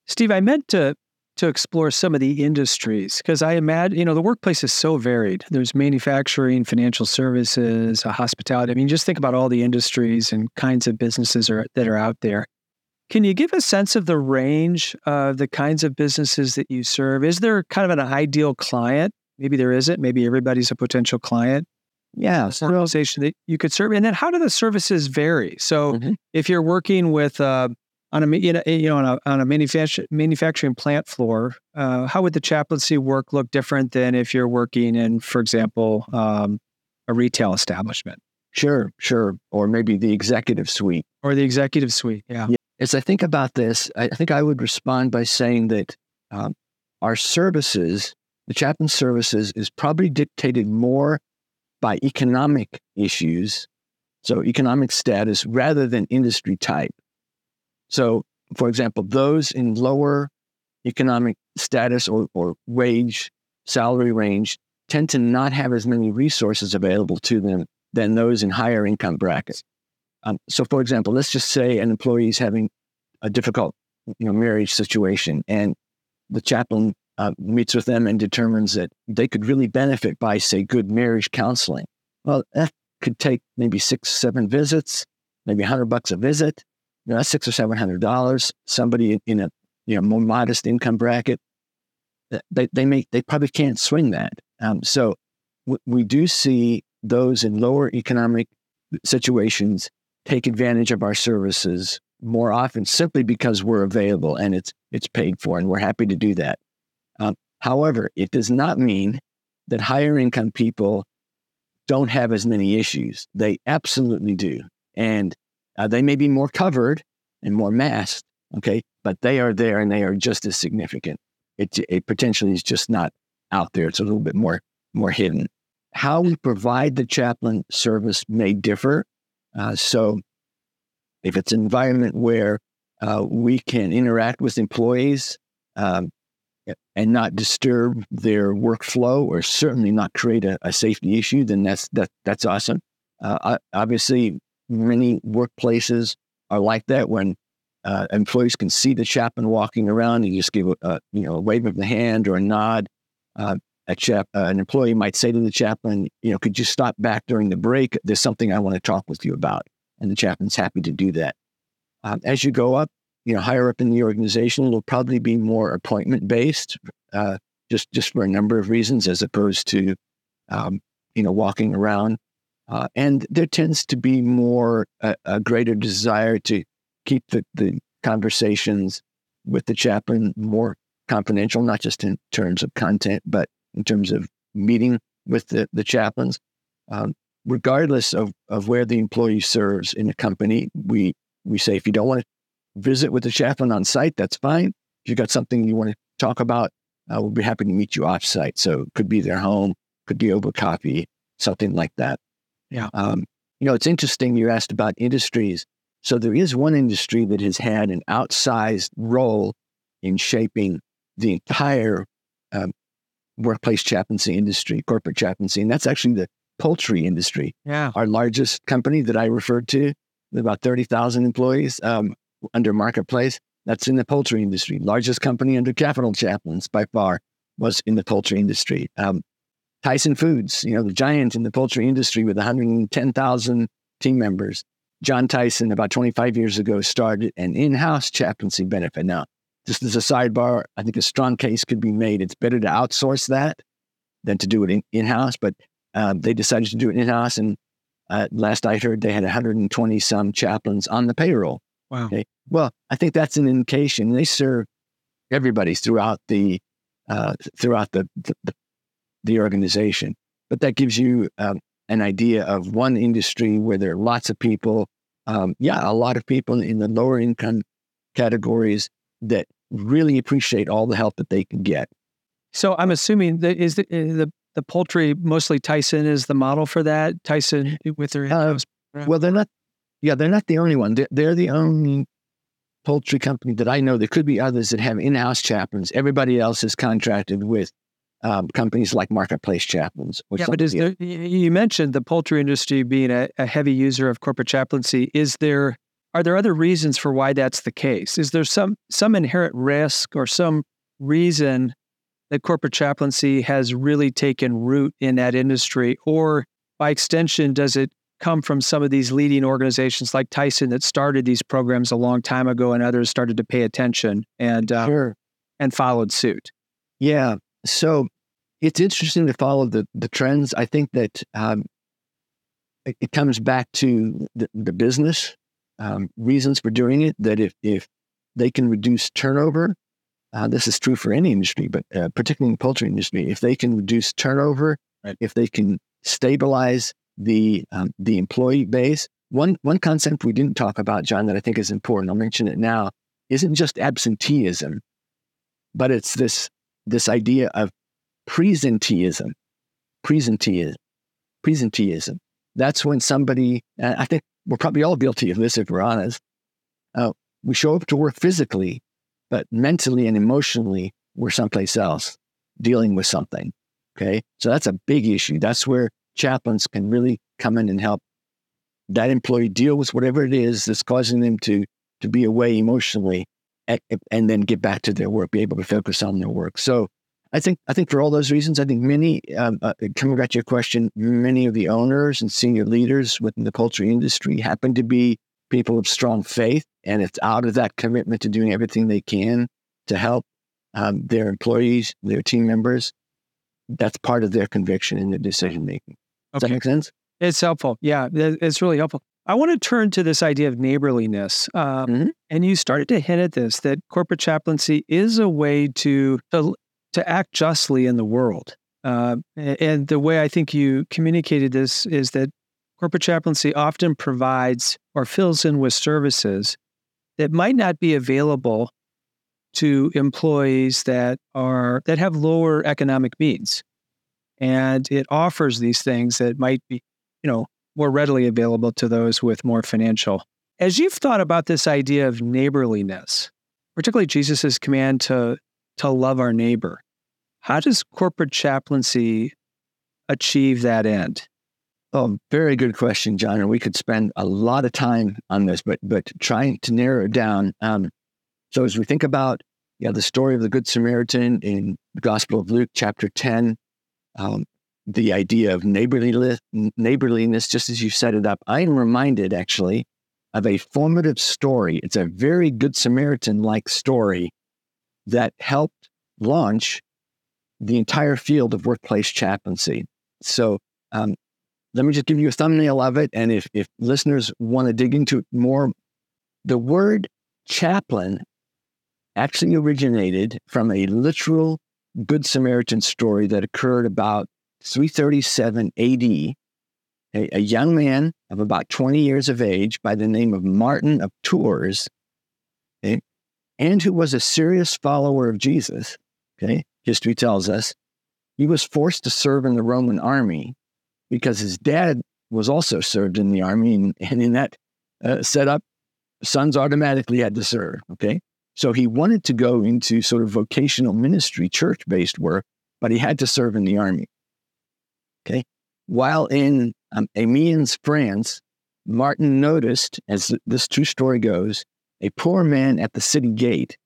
Steve, I meant to to explore some of the industries because I imagine, you know, the workplace is so varied. There's manufacturing, financial services, hospitality. I mean, just think about all the industries and kinds of businesses are, that are out there. Can you give a sense of the range of the kinds of businesses that you serve? Is there kind of an ideal client? Maybe there isn't. Maybe everybody's a potential client. Yeah, so, organization that you could serve. And then how do the services vary? So mm-hmm. if you're working with uh, on a you know, you know on a on a manufacturing manufacturing plant floor, uh, how would the chaplaincy work look different than if you're working in, for example, um, a retail establishment? Sure, sure, or maybe the executive suite, or the executive suite. Yeah. yeah. As I think about this, I think I would respond by saying that um, our services, the chaplain services, is probably dictated more by economic issues, so economic status, rather than industry type. So, for example, those in lower economic status or, or wage, salary range tend to not have as many resources available to them than those in higher income brackets. Um, so, for example, let's just say an employee is having a difficult you know, marriage situation, and the chaplain uh, meets with them and determines that they could really benefit by, say, good marriage counseling. Well, that could take maybe six, seven visits, maybe a hundred bucks a visit you know, that's six or seven hundred dollars. Somebody in a you know more modest income bracket, they they they probably can't swing that. Um, so w- we do see those in lower economic situations take advantage of our services more often simply because we're available and it's it's paid for and we're happy to do that. Um, however, it does not mean that higher income people don't have as many issues. They absolutely do. And uh, they may be more covered and more masked, okay, but they are there and they are just as significant. It, it potentially is just not out there. It's a little bit more more hidden. How we provide the chaplain service may differ. Uh, so, if it's an environment where uh, we can interact with employees um, and not disturb their workflow, or certainly not create a, a safety issue, then that's that that's awesome. Uh, obviously, many workplaces are like that when uh, employees can see the chaplain walking around. And just give a, a, you know a wave of the hand or a nod. Uh, a chap, uh, an employee might say to the chaplain, you know, could you stop back during the break? There's something I want to talk with you about, and the chaplain's happy to do that. Um, as you go up, you know, higher up in the organization, it'll probably be more appointment based, uh, just just for a number of reasons, as opposed to, um, you know, walking around. Uh, and there tends to be more a, a, greater desire to keep the, the conversations with the chaplain more confidential, not just in terms of content, but in terms of meeting with the, the chaplains. Um, regardless of, of where the employee serves in a company, we, we say if you don't want to visit with the chaplain on site, that's fine. If you've got something you want to talk about, uh, we'll be happy to meet you off site. So it could be their home, could be over coffee, something like that. Yeah. Um, you know, it's interesting you asked about industries. So there is one industry that has had an outsized role in shaping the entire um, workplace chaplaincy industry, corporate chaplaincy, and that's actually the poultry industry. Yeah. Our largest company that I referred to, with about 30,000 employees um, under Marketplace, that's in the poultry industry. Largest company under Capital Chaplains by far was in the poultry industry. Um, Tyson Foods, you know, the giant in the poultry industry with 110,000 team members. John Tyson, about 25 years ago, started an in house chaplaincy benefit. Now, just as a sidebar, I think a strong case could be made. It's better to outsource that than to do it in house, but uh, they decided to do it in house. And uh, last I heard, they had 120 some chaplains on the payroll. Wow. Okay. Well, I think that's an indication. They serve everybody throughout the uh, throughout the, the, the organization. But that gives you um, an idea of one industry where there are lots of people. Um, yeah, a lot of people in the lower income categories that really appreciate all the help that they can get. So I'm assuming that is the, eh, the the poultry mostly Tyson is the model for that. Tyson with their uh, well, they're not. Yeah, they're not the only one. They're, they're the only poultry company that I know. There could be others that have in-house chaplains. Everybody else is contracted with um, companies like Marketplace Chaplains. Yeah, but is there, you mentioned the poultry industry being a, a heavy user of corporate chaplaincy. Is there are there other reasons for why that's the case? Is there some some inherent risk or some reason that corporate chaplaincy has really taken root in that industry, or by extension, does it come from some of these leading organizations like Tyson that started these programs a long time ago, and others started to pay attention and uh, sure. and followed suit? Yeah. So it's interesting to follow the the trends. I think that um, it, it, comes back to the, the business um, reasons for doing it. That if if they can reduce turnover, uh, this is true for any industry, but uh, particularly in the poultry industry, if they can reduce turnover, right. if they can stabilize the um, the employee base. One one concept we didn't talk about, John, that I think is important. I'll mention it now. Isn't just absenteeism, but it's this this idea of presenteeism. Presenteeism. Presenteeism. That's when somebody, I think we're probably all guilty of this if we're honest. Uh, we show up to work physically, but mentally and emotionally, we're someplace else dealing with something. Okay. So that's a big issue. That's where chaplains can really come in and help that employee deal with whatever it is that's causing them to, to be away emotionally and, and then get back to their work, be able to focus on their work. So I think I think for all those reasons, I think many um, uh, coming back to your question, many of the owners and senior leaders within the poultry industry happen to be people of strong faith, and it's out of that commitment to doing everything they can to help um, their employees, their team members. That's part of their conviction in their decision making. Does okay. that make sense? It's helpful. Yeah, it's really helpful. I want to turn to this idea of neighborliness. Um, mm-hmm. And you started to hint at this that corporate chaplaincy is a way to, to to act justly in the world. Uh, and the way I think you communicated this is that corporate chaplaincy often provides or fills in with services that might not be available to employees that are that have lower economic means and it offers these things that might be you know more readily available to those with more financial as you've thought about this idea of neighborliness particularly jesus' command to to love our neighbor. How does corporate chaplaincy achieve that end? Oh, very good question, John. And we could spend a lot of time on this, but but trying to narrow it down. Um, so as we think about yeah, the story of the Good Samaritan in the Gospel of Luke, chapter 10, um, the idea of neighborliness, neighborliness, just as you set it up, I am reminded actually of a formative story. It's a very Good Samaritan like story that helped launch the entire field of workplace chaplaincy. So um, let me just give you a thumbnail of it. And if, if listeners want to dig into it more, the word chaplain actually originated from a literal Good Samaritan story that occurred about 337 AD. A, a young man of about 20 years of age by the name of Martin of Tours and who was a serious follower of Jesus, okay, history tells us, he was forced to serve in the Roman army because his dad was also served in the army. And, and in that uh, setup, sons automatically had to serve, okay? So he wanted to go into sort of vocational ministry, church based work, but he had to serve in the army. Okay. While in um, Amiens, France, Martin noticed, as this true story goes, a poor man at the city gate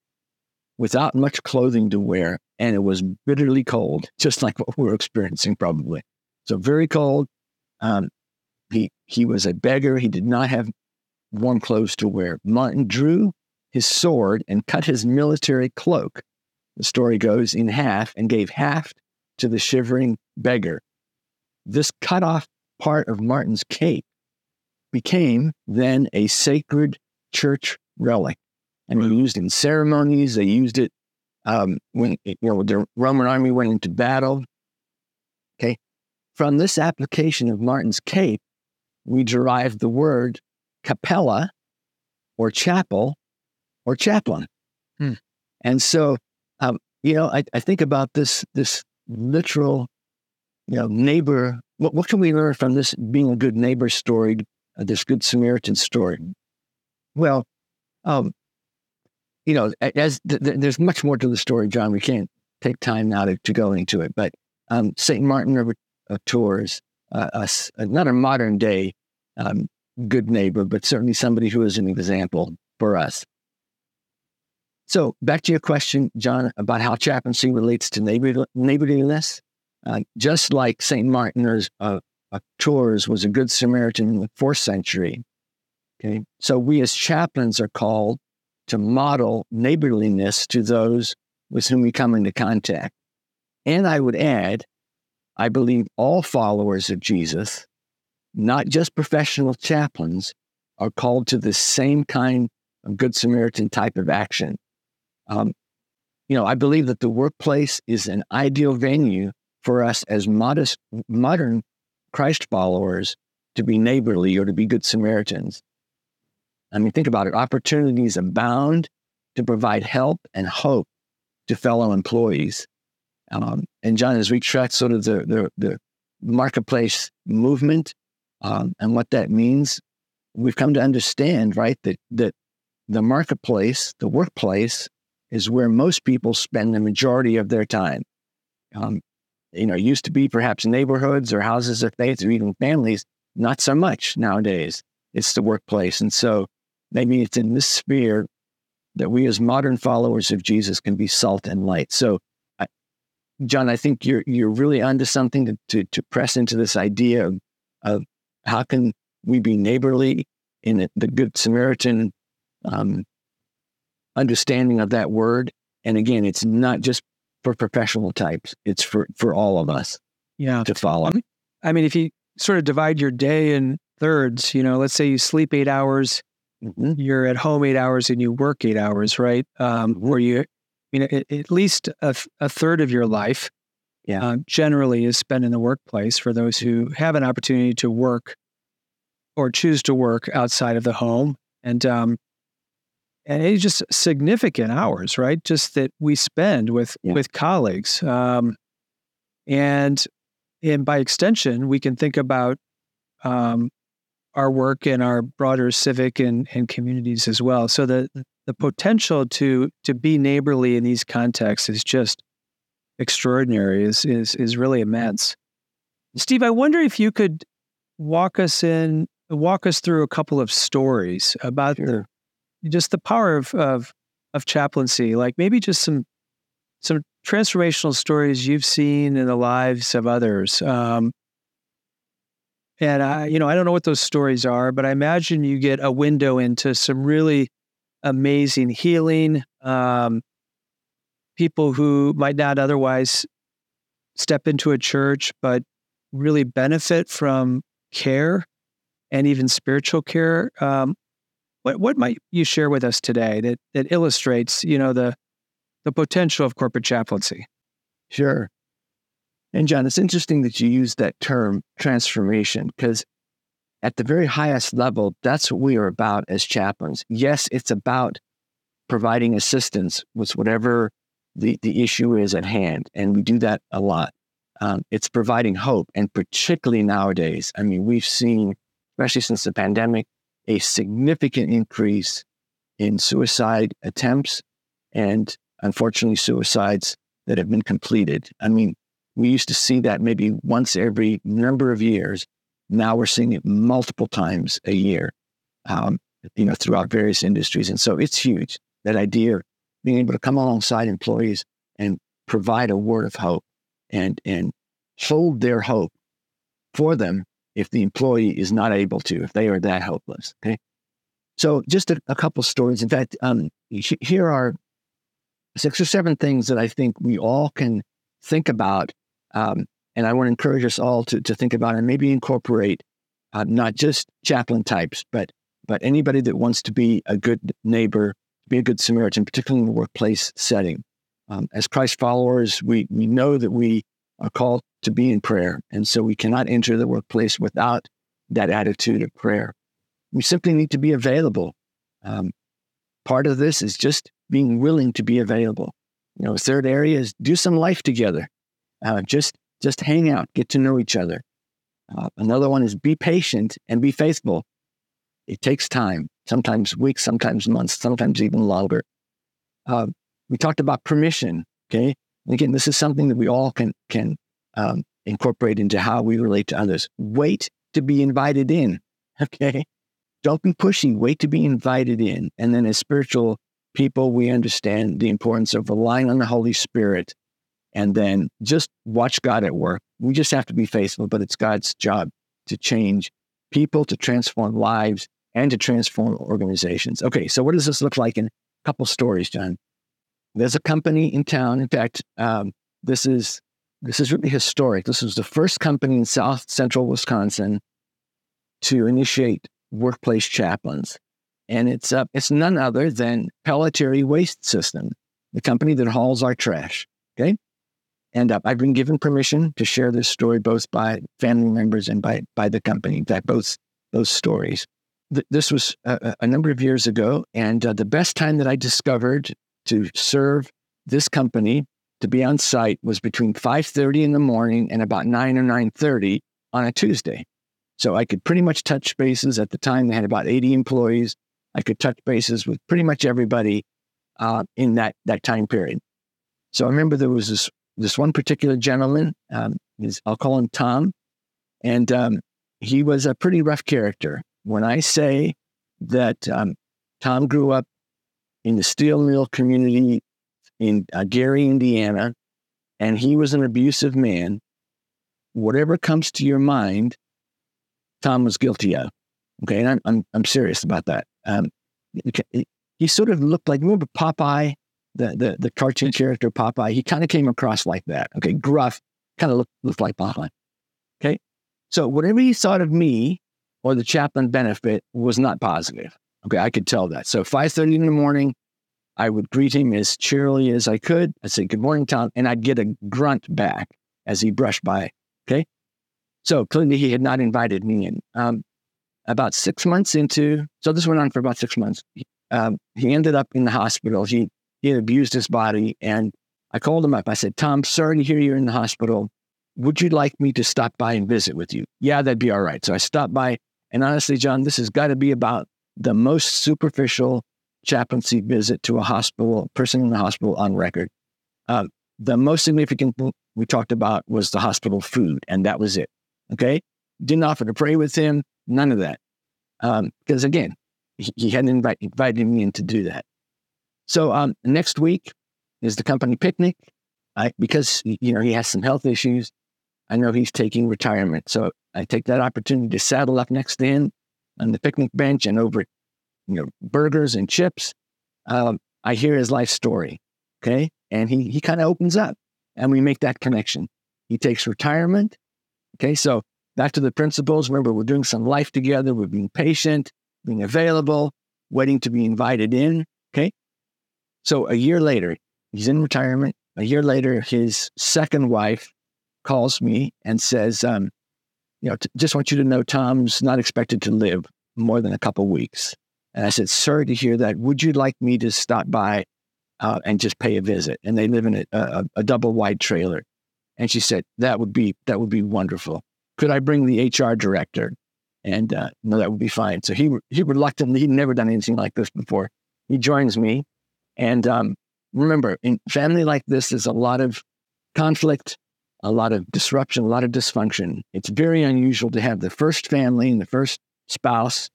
without much clothing to wear, and it was bitterly cold, *laughs* just like what we're experiencing probably. So very cold. Um, he he was a beggar. He did not have warm clothes to wear. Martin drew his sword and cut his military cloak. The story goes in half and gave half to the shivering beggar. This cut off part of Martin's cape became then a sacred church relic. And right. used in ceremonies. They used it um, when you know the Roman army went into battle. Okay, from this application of Martin's cape, we derived the word capella, or chapel, or chaplain. Hmm. And so, um, you know, I, I think about this this literal, you know, neighbor. What, what can we learn from this being a good neighbor story, uh, this good Samaritan story? Well, um, you know, as th- th- there's much more to the story, John. We can't take time now to, to go into it, but um, St. Martin River uh, Tours, uh, us, uh, not a modern day um, good neighbor, but certainly somebody who is an example for us. So back to your question, John, about how chaplaincy relates to neighbor, neighborliness. Uh, just like St. Martin's uh, uh, Tours was a good Samaritan in the fourth century. Okay, so we as chaplains are called to model neighborliness to those with whom we come into contact. And I would add, I believe all followers of Jesus, not just professional chaplains, are called to the same kind of Good Samaritan type of action. Um, you know, I believe that the workplace is an ideal venue for us as modest, modern Christ followers to be neighborly or to be good Samaritans. I mean, think about it. Opportunities abound to provide help and hope to fellow employees. Um, and John, as we track sort of the, the, the marketplace movement um, and what that means, we've come to understand, right, that, that the marketplace, the workplace, is where most people spend the majority of their time. Um, you know, used to be perhaps neighborhoods or houses of faith or even families, not so much nowadays. It's the workplace. And so maybe it's in this sphere that we as modern followers of Jesus can be salt and light. So, I, John, I think you're you're really onto something to, to, to press into this idea of, of how can we be neighborly in the Good Samaritan um, understanding of that word. And again, it's not just for professional types; it's for for all of us. Yeah, to follow. I mean, if you sort of divide your day in thirds, you know, let's say you sleep eight hours, mm-hmm. you're at home eight hours, and you work eight hours, right? Um, mm-hmm. Or you, you know, at least a, a third of your life, yeah, uh, generally is spent in the workplace. For those who have an opportunity to work or choose to work outside of the home, and um, and it's just significant hours, right? Just that we spend with yeah. with colleagues, um, and and by extension, we can think about um, our work in our broader civic and, and communities as well. So the the potential to to be neighborly in these contexts is just extraordinary. is is is really immense. Steve, I wonder if you could walk us in walk us through a couple of stories about sure just the power of, of of chaplaincy, like maybe just some some transformational stories you've seen in the lives of others. Um, and I, you know, I don't know what those stories are, but I imagine you get a window into some really amazing healing. Um, people who might not otherwise step into a church, but really benefit from care and even spiritual care. Um, what what might you share with us today that that illustrates, you know, the the potential of corporate chaplaincy? Sure. And John, it's interesting that you use that term transformation because at the very highest level, that's what we are about as chaplains. Yes, it's about providing assistance with whatever the, the issue is at hand. And we do that a lot. Um, it's providing hope. And particularly nowadays, I mean, we've seen, especially since the pandemic, a significant increase in suicide attempts and unfortunately suicides that have been completed. I mean, we used to see that maybe once every number of years. Now we're seeing it multiple times a year, um, you know, throughout various industries. And so it's huge that idea of being able to come alongside employees and provide a word of hope and, and hold their hope for them if the employee is not able to, if they are that helpless. Okay. So just a, a couple stories. In fact, um, here are six or seven things that I think we all can think about. Um, and I want to encourage us all to, to think about and maybe incorporate uh, not just chaplain types, but but anybody that wants to be a good neighbor, be a good Samaritan, particularly in the workplace setting. Um, as Christ followers, we we know that we are called to be in prayer. And so we cannot enter the workplace without that attitude of prayer. We simply need to be available. Um, part of this is just being willing to be available. You know, third area is do some life together. Uh, just just hang out, get to know each other. Uh, another one is be patient and be faithful. It takes time, sometimes weeks, sometimes months, sometimes even longer. Uh, we talked about permission. Okay. And again, this is something that we all can, can um, incorporate into how we relate to others. Wait to be invited in. *laughs* Okay. Don't be pushy. Wait to be invited in. And then as spiritual people, we understand the importance of relying on the Holy Spirit and then just watch God at work. We just have to be faithful, but it's God's job to change people, to transform lives, and to transform organizations. Okay, so what does this look like in a couple stories, John? There's a company in town. In fact, um, this is this is really historic. This was the first company in South Central Wisconsin to initiate workplace chaplains, and it's uh, it's none other than Pellitteri Waste System, the company that hauls our trash. Okay, and uh, I've been given permission to share this story both by family members and by by the company. In fact, both those stories. Th- this was a, a, number of years ago, and uh, the best time that I discovered to serve this company to be on site was between 5.30 in the morning and about 9 or 9.30 on a tuesday so i could pretty much touch bases at the time they had about 80 employees i could touch bases with pretty much everybody uh, in that, that time period so i remember there was this, this one particular gentleman um, his, i'll call him tom and um, he was a pretty rough character when i say that um, tom grew up in the steel mill community in uh, Gary, Indiana, and he was an abusive man, whatever comes to your mind, Tom was guilty of. Okay, and I'm I'm, I'm serious about that. Um, he sort of looked like remember Popeye, the the the cartoon character Popeye. He kind of came across like that. Okay, gruff, kind of looked looked like Popeye. Okay, so whatever he thought of me or the chaplain benefit was not positive. Okay, I could tell that. So 5:30 in the morning, I would greet him as cheerily as I could. I'd say, Good morning, Tom. And I'd get a grunt back as he brushed by. Okay. So clearly he had not invited me in. Um, about six months into, so this went on for about six months. Um, he ended up in the hospital. He, he had abused his body. And I called him up. I said, Tom, sorry to hear you're in the hospital. Would you like me to stop by and visit with you? Yeah, that'd be all right. So I stopped by. And honestly, John, this has got to be about the most superficial chaplaincy visit to a hospital, person in the hospital on record. Uh, the most significant we talked about was the hospital food, and that was it. Okay. Didn't offer to pray with him, none of that. Because um, again, he, he hadn't invite, invited me in to do that. So um, next week is the company picnic. I, because you know he has some health issues, I know he's taking retirement. So I take that opportunity to saddle up next to him on the picnic bench and over you know, burgers and chips. Um, I hear his life story. Okay. And he, he kind of opens up and we make that connection. He takes retirement. Okay. So back to the principles. Remember, we're doing some life together. We're being patient, being available, waiting to be invited in. Okay. So a year later, he's in retirement. A year later, his second wife calls me and says, um, you know, t- just want you to know Tom's not expected to live more than a couple weeks. And I said, Sorry to hear that. Would you like me to stop by uh, and just pay a visit? And they live in a, a, a double wide trailer. And she said, That would be that would be wonderful. Could I bring the HR director? And uh, no, that would be fine. So he he reluctantly, he'd never done anything like this before. He joins me. And um, remember, in family like this, there's a lot of conflict, a lot of disruption, a lot of dysfunction. It's very unusual to have the first family and the first spouse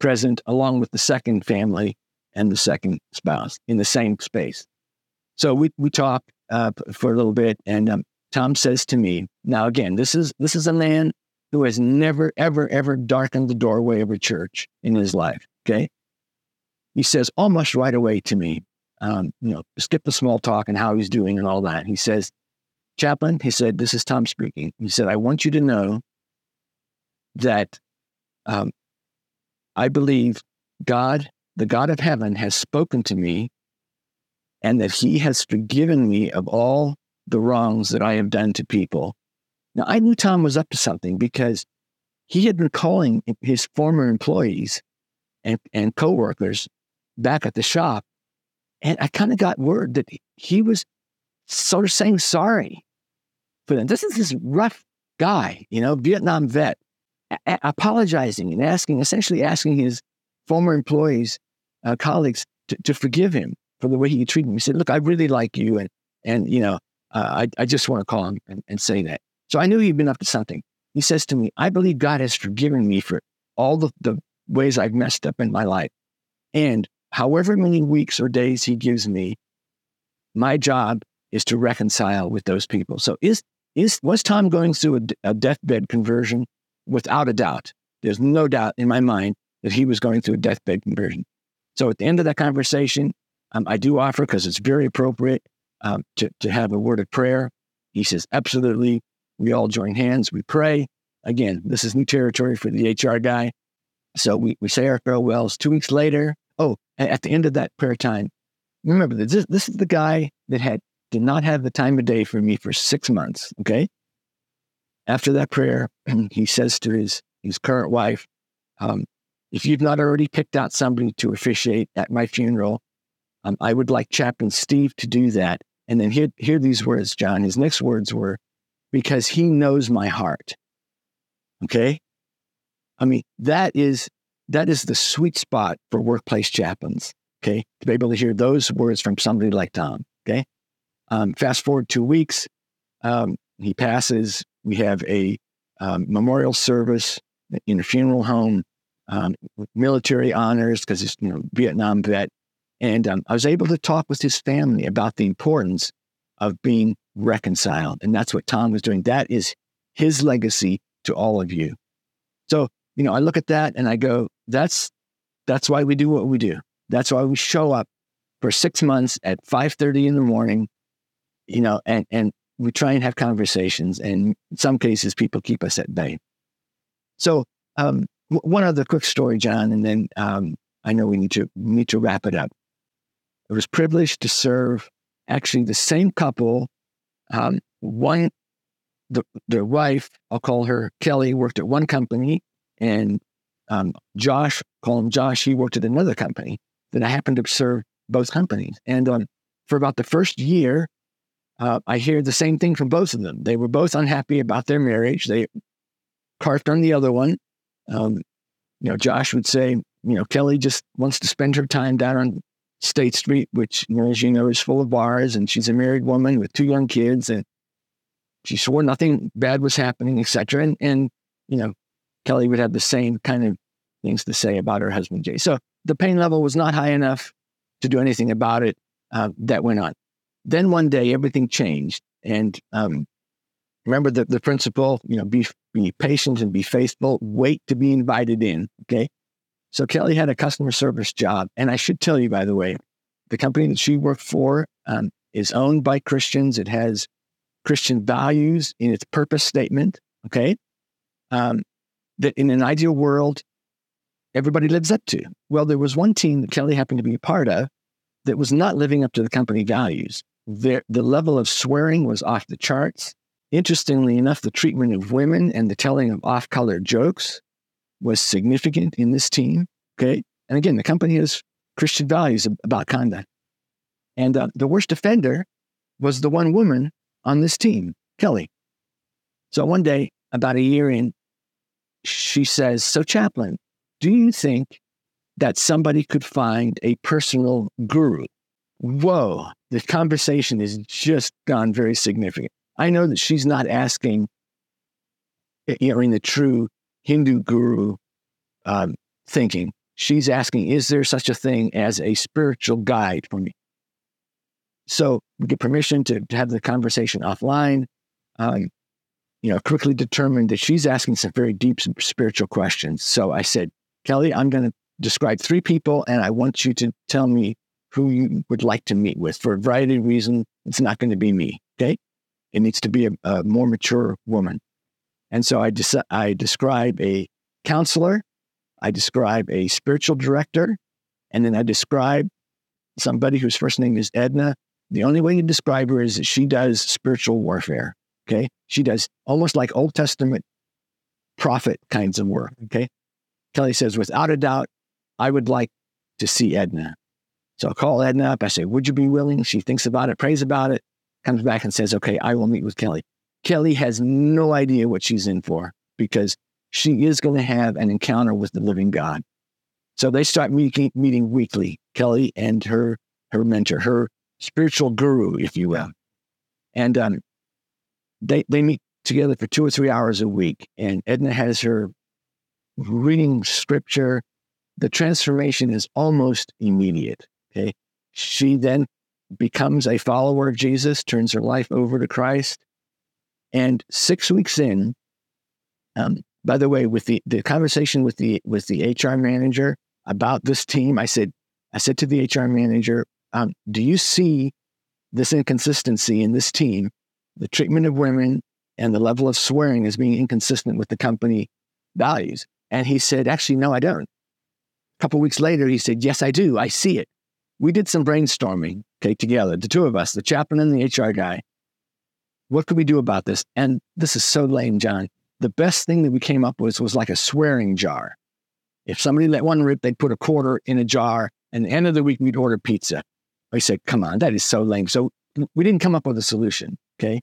present along with the second family and the second spouse in the same space. So we, we talk uh, for a little bit, and um, Tom says to me, now again, this is this is a man who has never, ever, ever darkened the doorway of a church in his life. Okay. He says almost right away to me, um, you know, skip the small talk and how he's doing and all that. He says, Chaplain, he said, this is Tom speaking. He said, I want you to know that um, I believe God, the God of heaven, has spoken to me and that he has forgiven me of all the wrongs that I have done to people. Now, I knew Tom was up to something because he had been calling his former employees and, and coworkers back at the shop. And I kind of got word that he was sort of saying sorry for them. This is this rough guy, you know, Vietnam vet a- apologizing and asking, essentially asking his former employees, uh, colleagues to, to forgive him. for the way he treated me. He said, "Look, I really like you, and and you know, uh, I I just want to call him and, and say that." So I knew he'd been up to something. He says to me, "I believe God has forgiven me for all the, the ways I've messed up in my life, and however many weeks or days He gives me, my job is to reconcile with those people." So is is was Tom going through a, a deathbed conversion? Without a doubt, there's no doubt in my mind that he was going through a deathbed conversion. So at the end of that conversation, um, I do offer, because it's very appropriate, um, to, to have a word of prayer. He says, absolutely. We all join hands, we pray. Again, this is new territory for the HR guy. So we, we say our farewells. Two weeks later, oh, at the end of that prayer time, remember this, this is the guy that had did not have the time of day for me for six months. Okay. After that prayer, *clears throat* he says to his, his current wife, um, if you've not already picked out somebody to officiate at my funeral, um, I would like Chaplain Steve to do that. And then hear, hear these words, John. His next words were, because he knows my heart. Okay. I mean, that is, that is the sweet spot for workplace chaplains. Okay. To be able to hear those words from somebody like Tom. Okay. Um, fast forward two weeks, um, he passes. We have a um, memorial service in a funeral home um, military honors because he's you know Vietnam vet, and um, I was able to talk with his family about the importance of being reconciled, and that's what Tom was doing. That is his legacy to all of you. So you know, I look at that and I go, that's that's why we do what we do. That's why we show up for six months at five thirty in the morning, you know, and and we try and have conversations, and in some cases, people keep us at bay. So um, one other quick story, John, and then um, I know we need to need to wrap it up. I was privileged to serve actually the same couple. Um, one, the the wife, I'll call her Kelly, worked at one company, and um, Josh, call him Josh, he worked at another company. That I happened to serve both companies, and um, for about the first year, uh, I hear the same thing from both of them. They were both unhappy about their marriage. They carped on the other one. Um, you know, Josh would say, you know, Kelly just wants to spend her time down on State Street, which, as you know, is full of bars, and she's a married woman with two young kids, and she swore nothing bad was happening, etc. And and you know, Kelly would have the same kind of things to say about her husband Jay. So the pain level was not high enough to do anything about it. Uh, that went on. Then one day, everything changed, and um, remember the, the principle, you know, be, be patient and be faithful, wait to be invited in. Okay. So Kelly had a customer service job. And I should tell you, by the way, the company that she worked for um, is owned by Christians. It has Christian values in its purpose statement. Okay. Um, that in an ideal world, everybody lives up to. Well, there was one team that Kelly happened to be a part of that was not living up to the company values. the level of swearing was off the charts. Interestingly enough, the treatment of women and the telling of off color jokes was significant in this team. Okay. And again, the company has Christian values about conduct. And uh, the worst offender was the one woman on this team, Kelly. So one day, about a year in, she says, So, chaplain, do you think that somebody could find a personal guru? Whoa, the conversation has just gone very significant. I know that she's not asking, you know, in the true Hindu guru um, thinking. She's asking, is there such a thing as a spiritual guide for me? So we get permission to, to have the conversation offline. Um, you know, quickly determined that she's asking some very deep spiritual questions. So I said, Kelly, I'm going to describe three people, and I want you to tell me who you would like to meet with. For a variety of reasons, it's not going to be me. Okay. It needs to be a, a more mature woman. And so I, des- I describe a counselor, I describe a spiritual director, and then I describe somebody whose first name is Edna. The only way to describe her is that she does spiritual warfare. Okay. She does almost like Old Testament prophet kinds of work. Okay. Kelly says, without a doubt, I would like to see Edna. So I call Edna up. I say, Would you be willing? She thinks about it, prays about it comes back and says, okay, I will meet with Kelly. Kelly has no idea what she's in for because she is going to have an encounter with the living God. So they start meeting, meeting weekly, Kelly and her her mentor, her spiritual guru, if you will. And um, they they meet together for two or three hours a week, and Edna has her reading scripture. The transformation is almost immediate. Okay, she then becomes a follower of Jesus, turns her life over to Christ, and six weeks in, um, by the way, with the, the conversation with the with the HR manager about this team, I said, I said to the HR manager, um, "Do you see this inconsistency in this team, the treatment of women, and the level of swearing as being inconsistent with the company values?" And he said, "Actually, no, I don't." A couple weeks later, he said, "Yes, I do. I see it." We did some brainstorming, okay, together, the two of us, the chaplain and the HR guy. What could we do about this? And this is so lame, John the best thing that we came up with was like a swearing jar. If somebody let one rip, they'd put a quarter in a jar, and the end of the week we'd order pizza. I said, "Come on, that is so lame." So we didn't come up with a solution. Okay,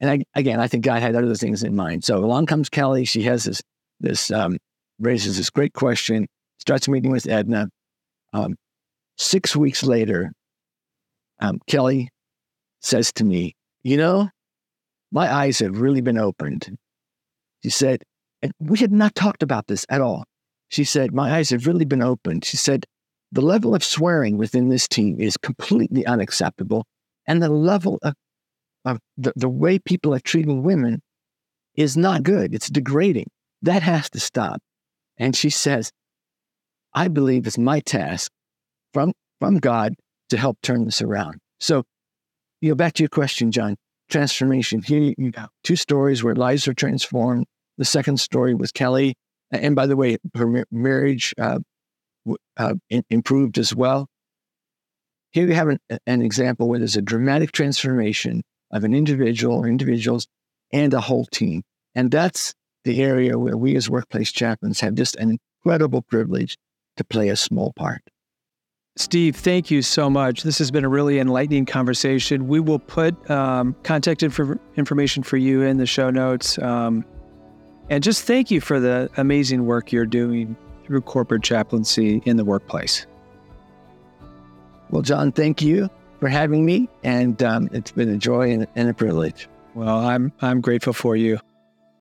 and I, again, I think God had other things in mind. So along comes Kelly. She has this this um, raises this great question. Starts meeting with Edna. Um, six weeks later, um, Kelly says to me, "You know, my eyes have really been opened she said, and we had not talked about this at all. She said, My eyes have really been opened. She said, The level of swearing within this team is completely unacceptable. And the level of, of the, the way people are treating women is not good. It's degrading. That has to stop. And she says, I believe it's my task from, from God to help turn this around. So, you know, back to your question, John transformation. Here you go. two stories where lives are transformed. The second story was Kelly. And by the way, her marriage uh, uh, improved as well. Here you have an, an example where there's a dramatic transformation of an individual or individuals and a whole team. And that's the area where we as workplace chaplains have just an incredible privilege to play a small part. Steve, thank you so much. This has been a really enlightening conversation. We will put um, contact inf- information for you in the show notes. Um, and just thank you for the amazing work you're doing through corporate chaplaincy in the workplace. Well, John, thank you for having me. And um, it's been a joy and, and a privilege. Well, I'm, I'm grateful for you.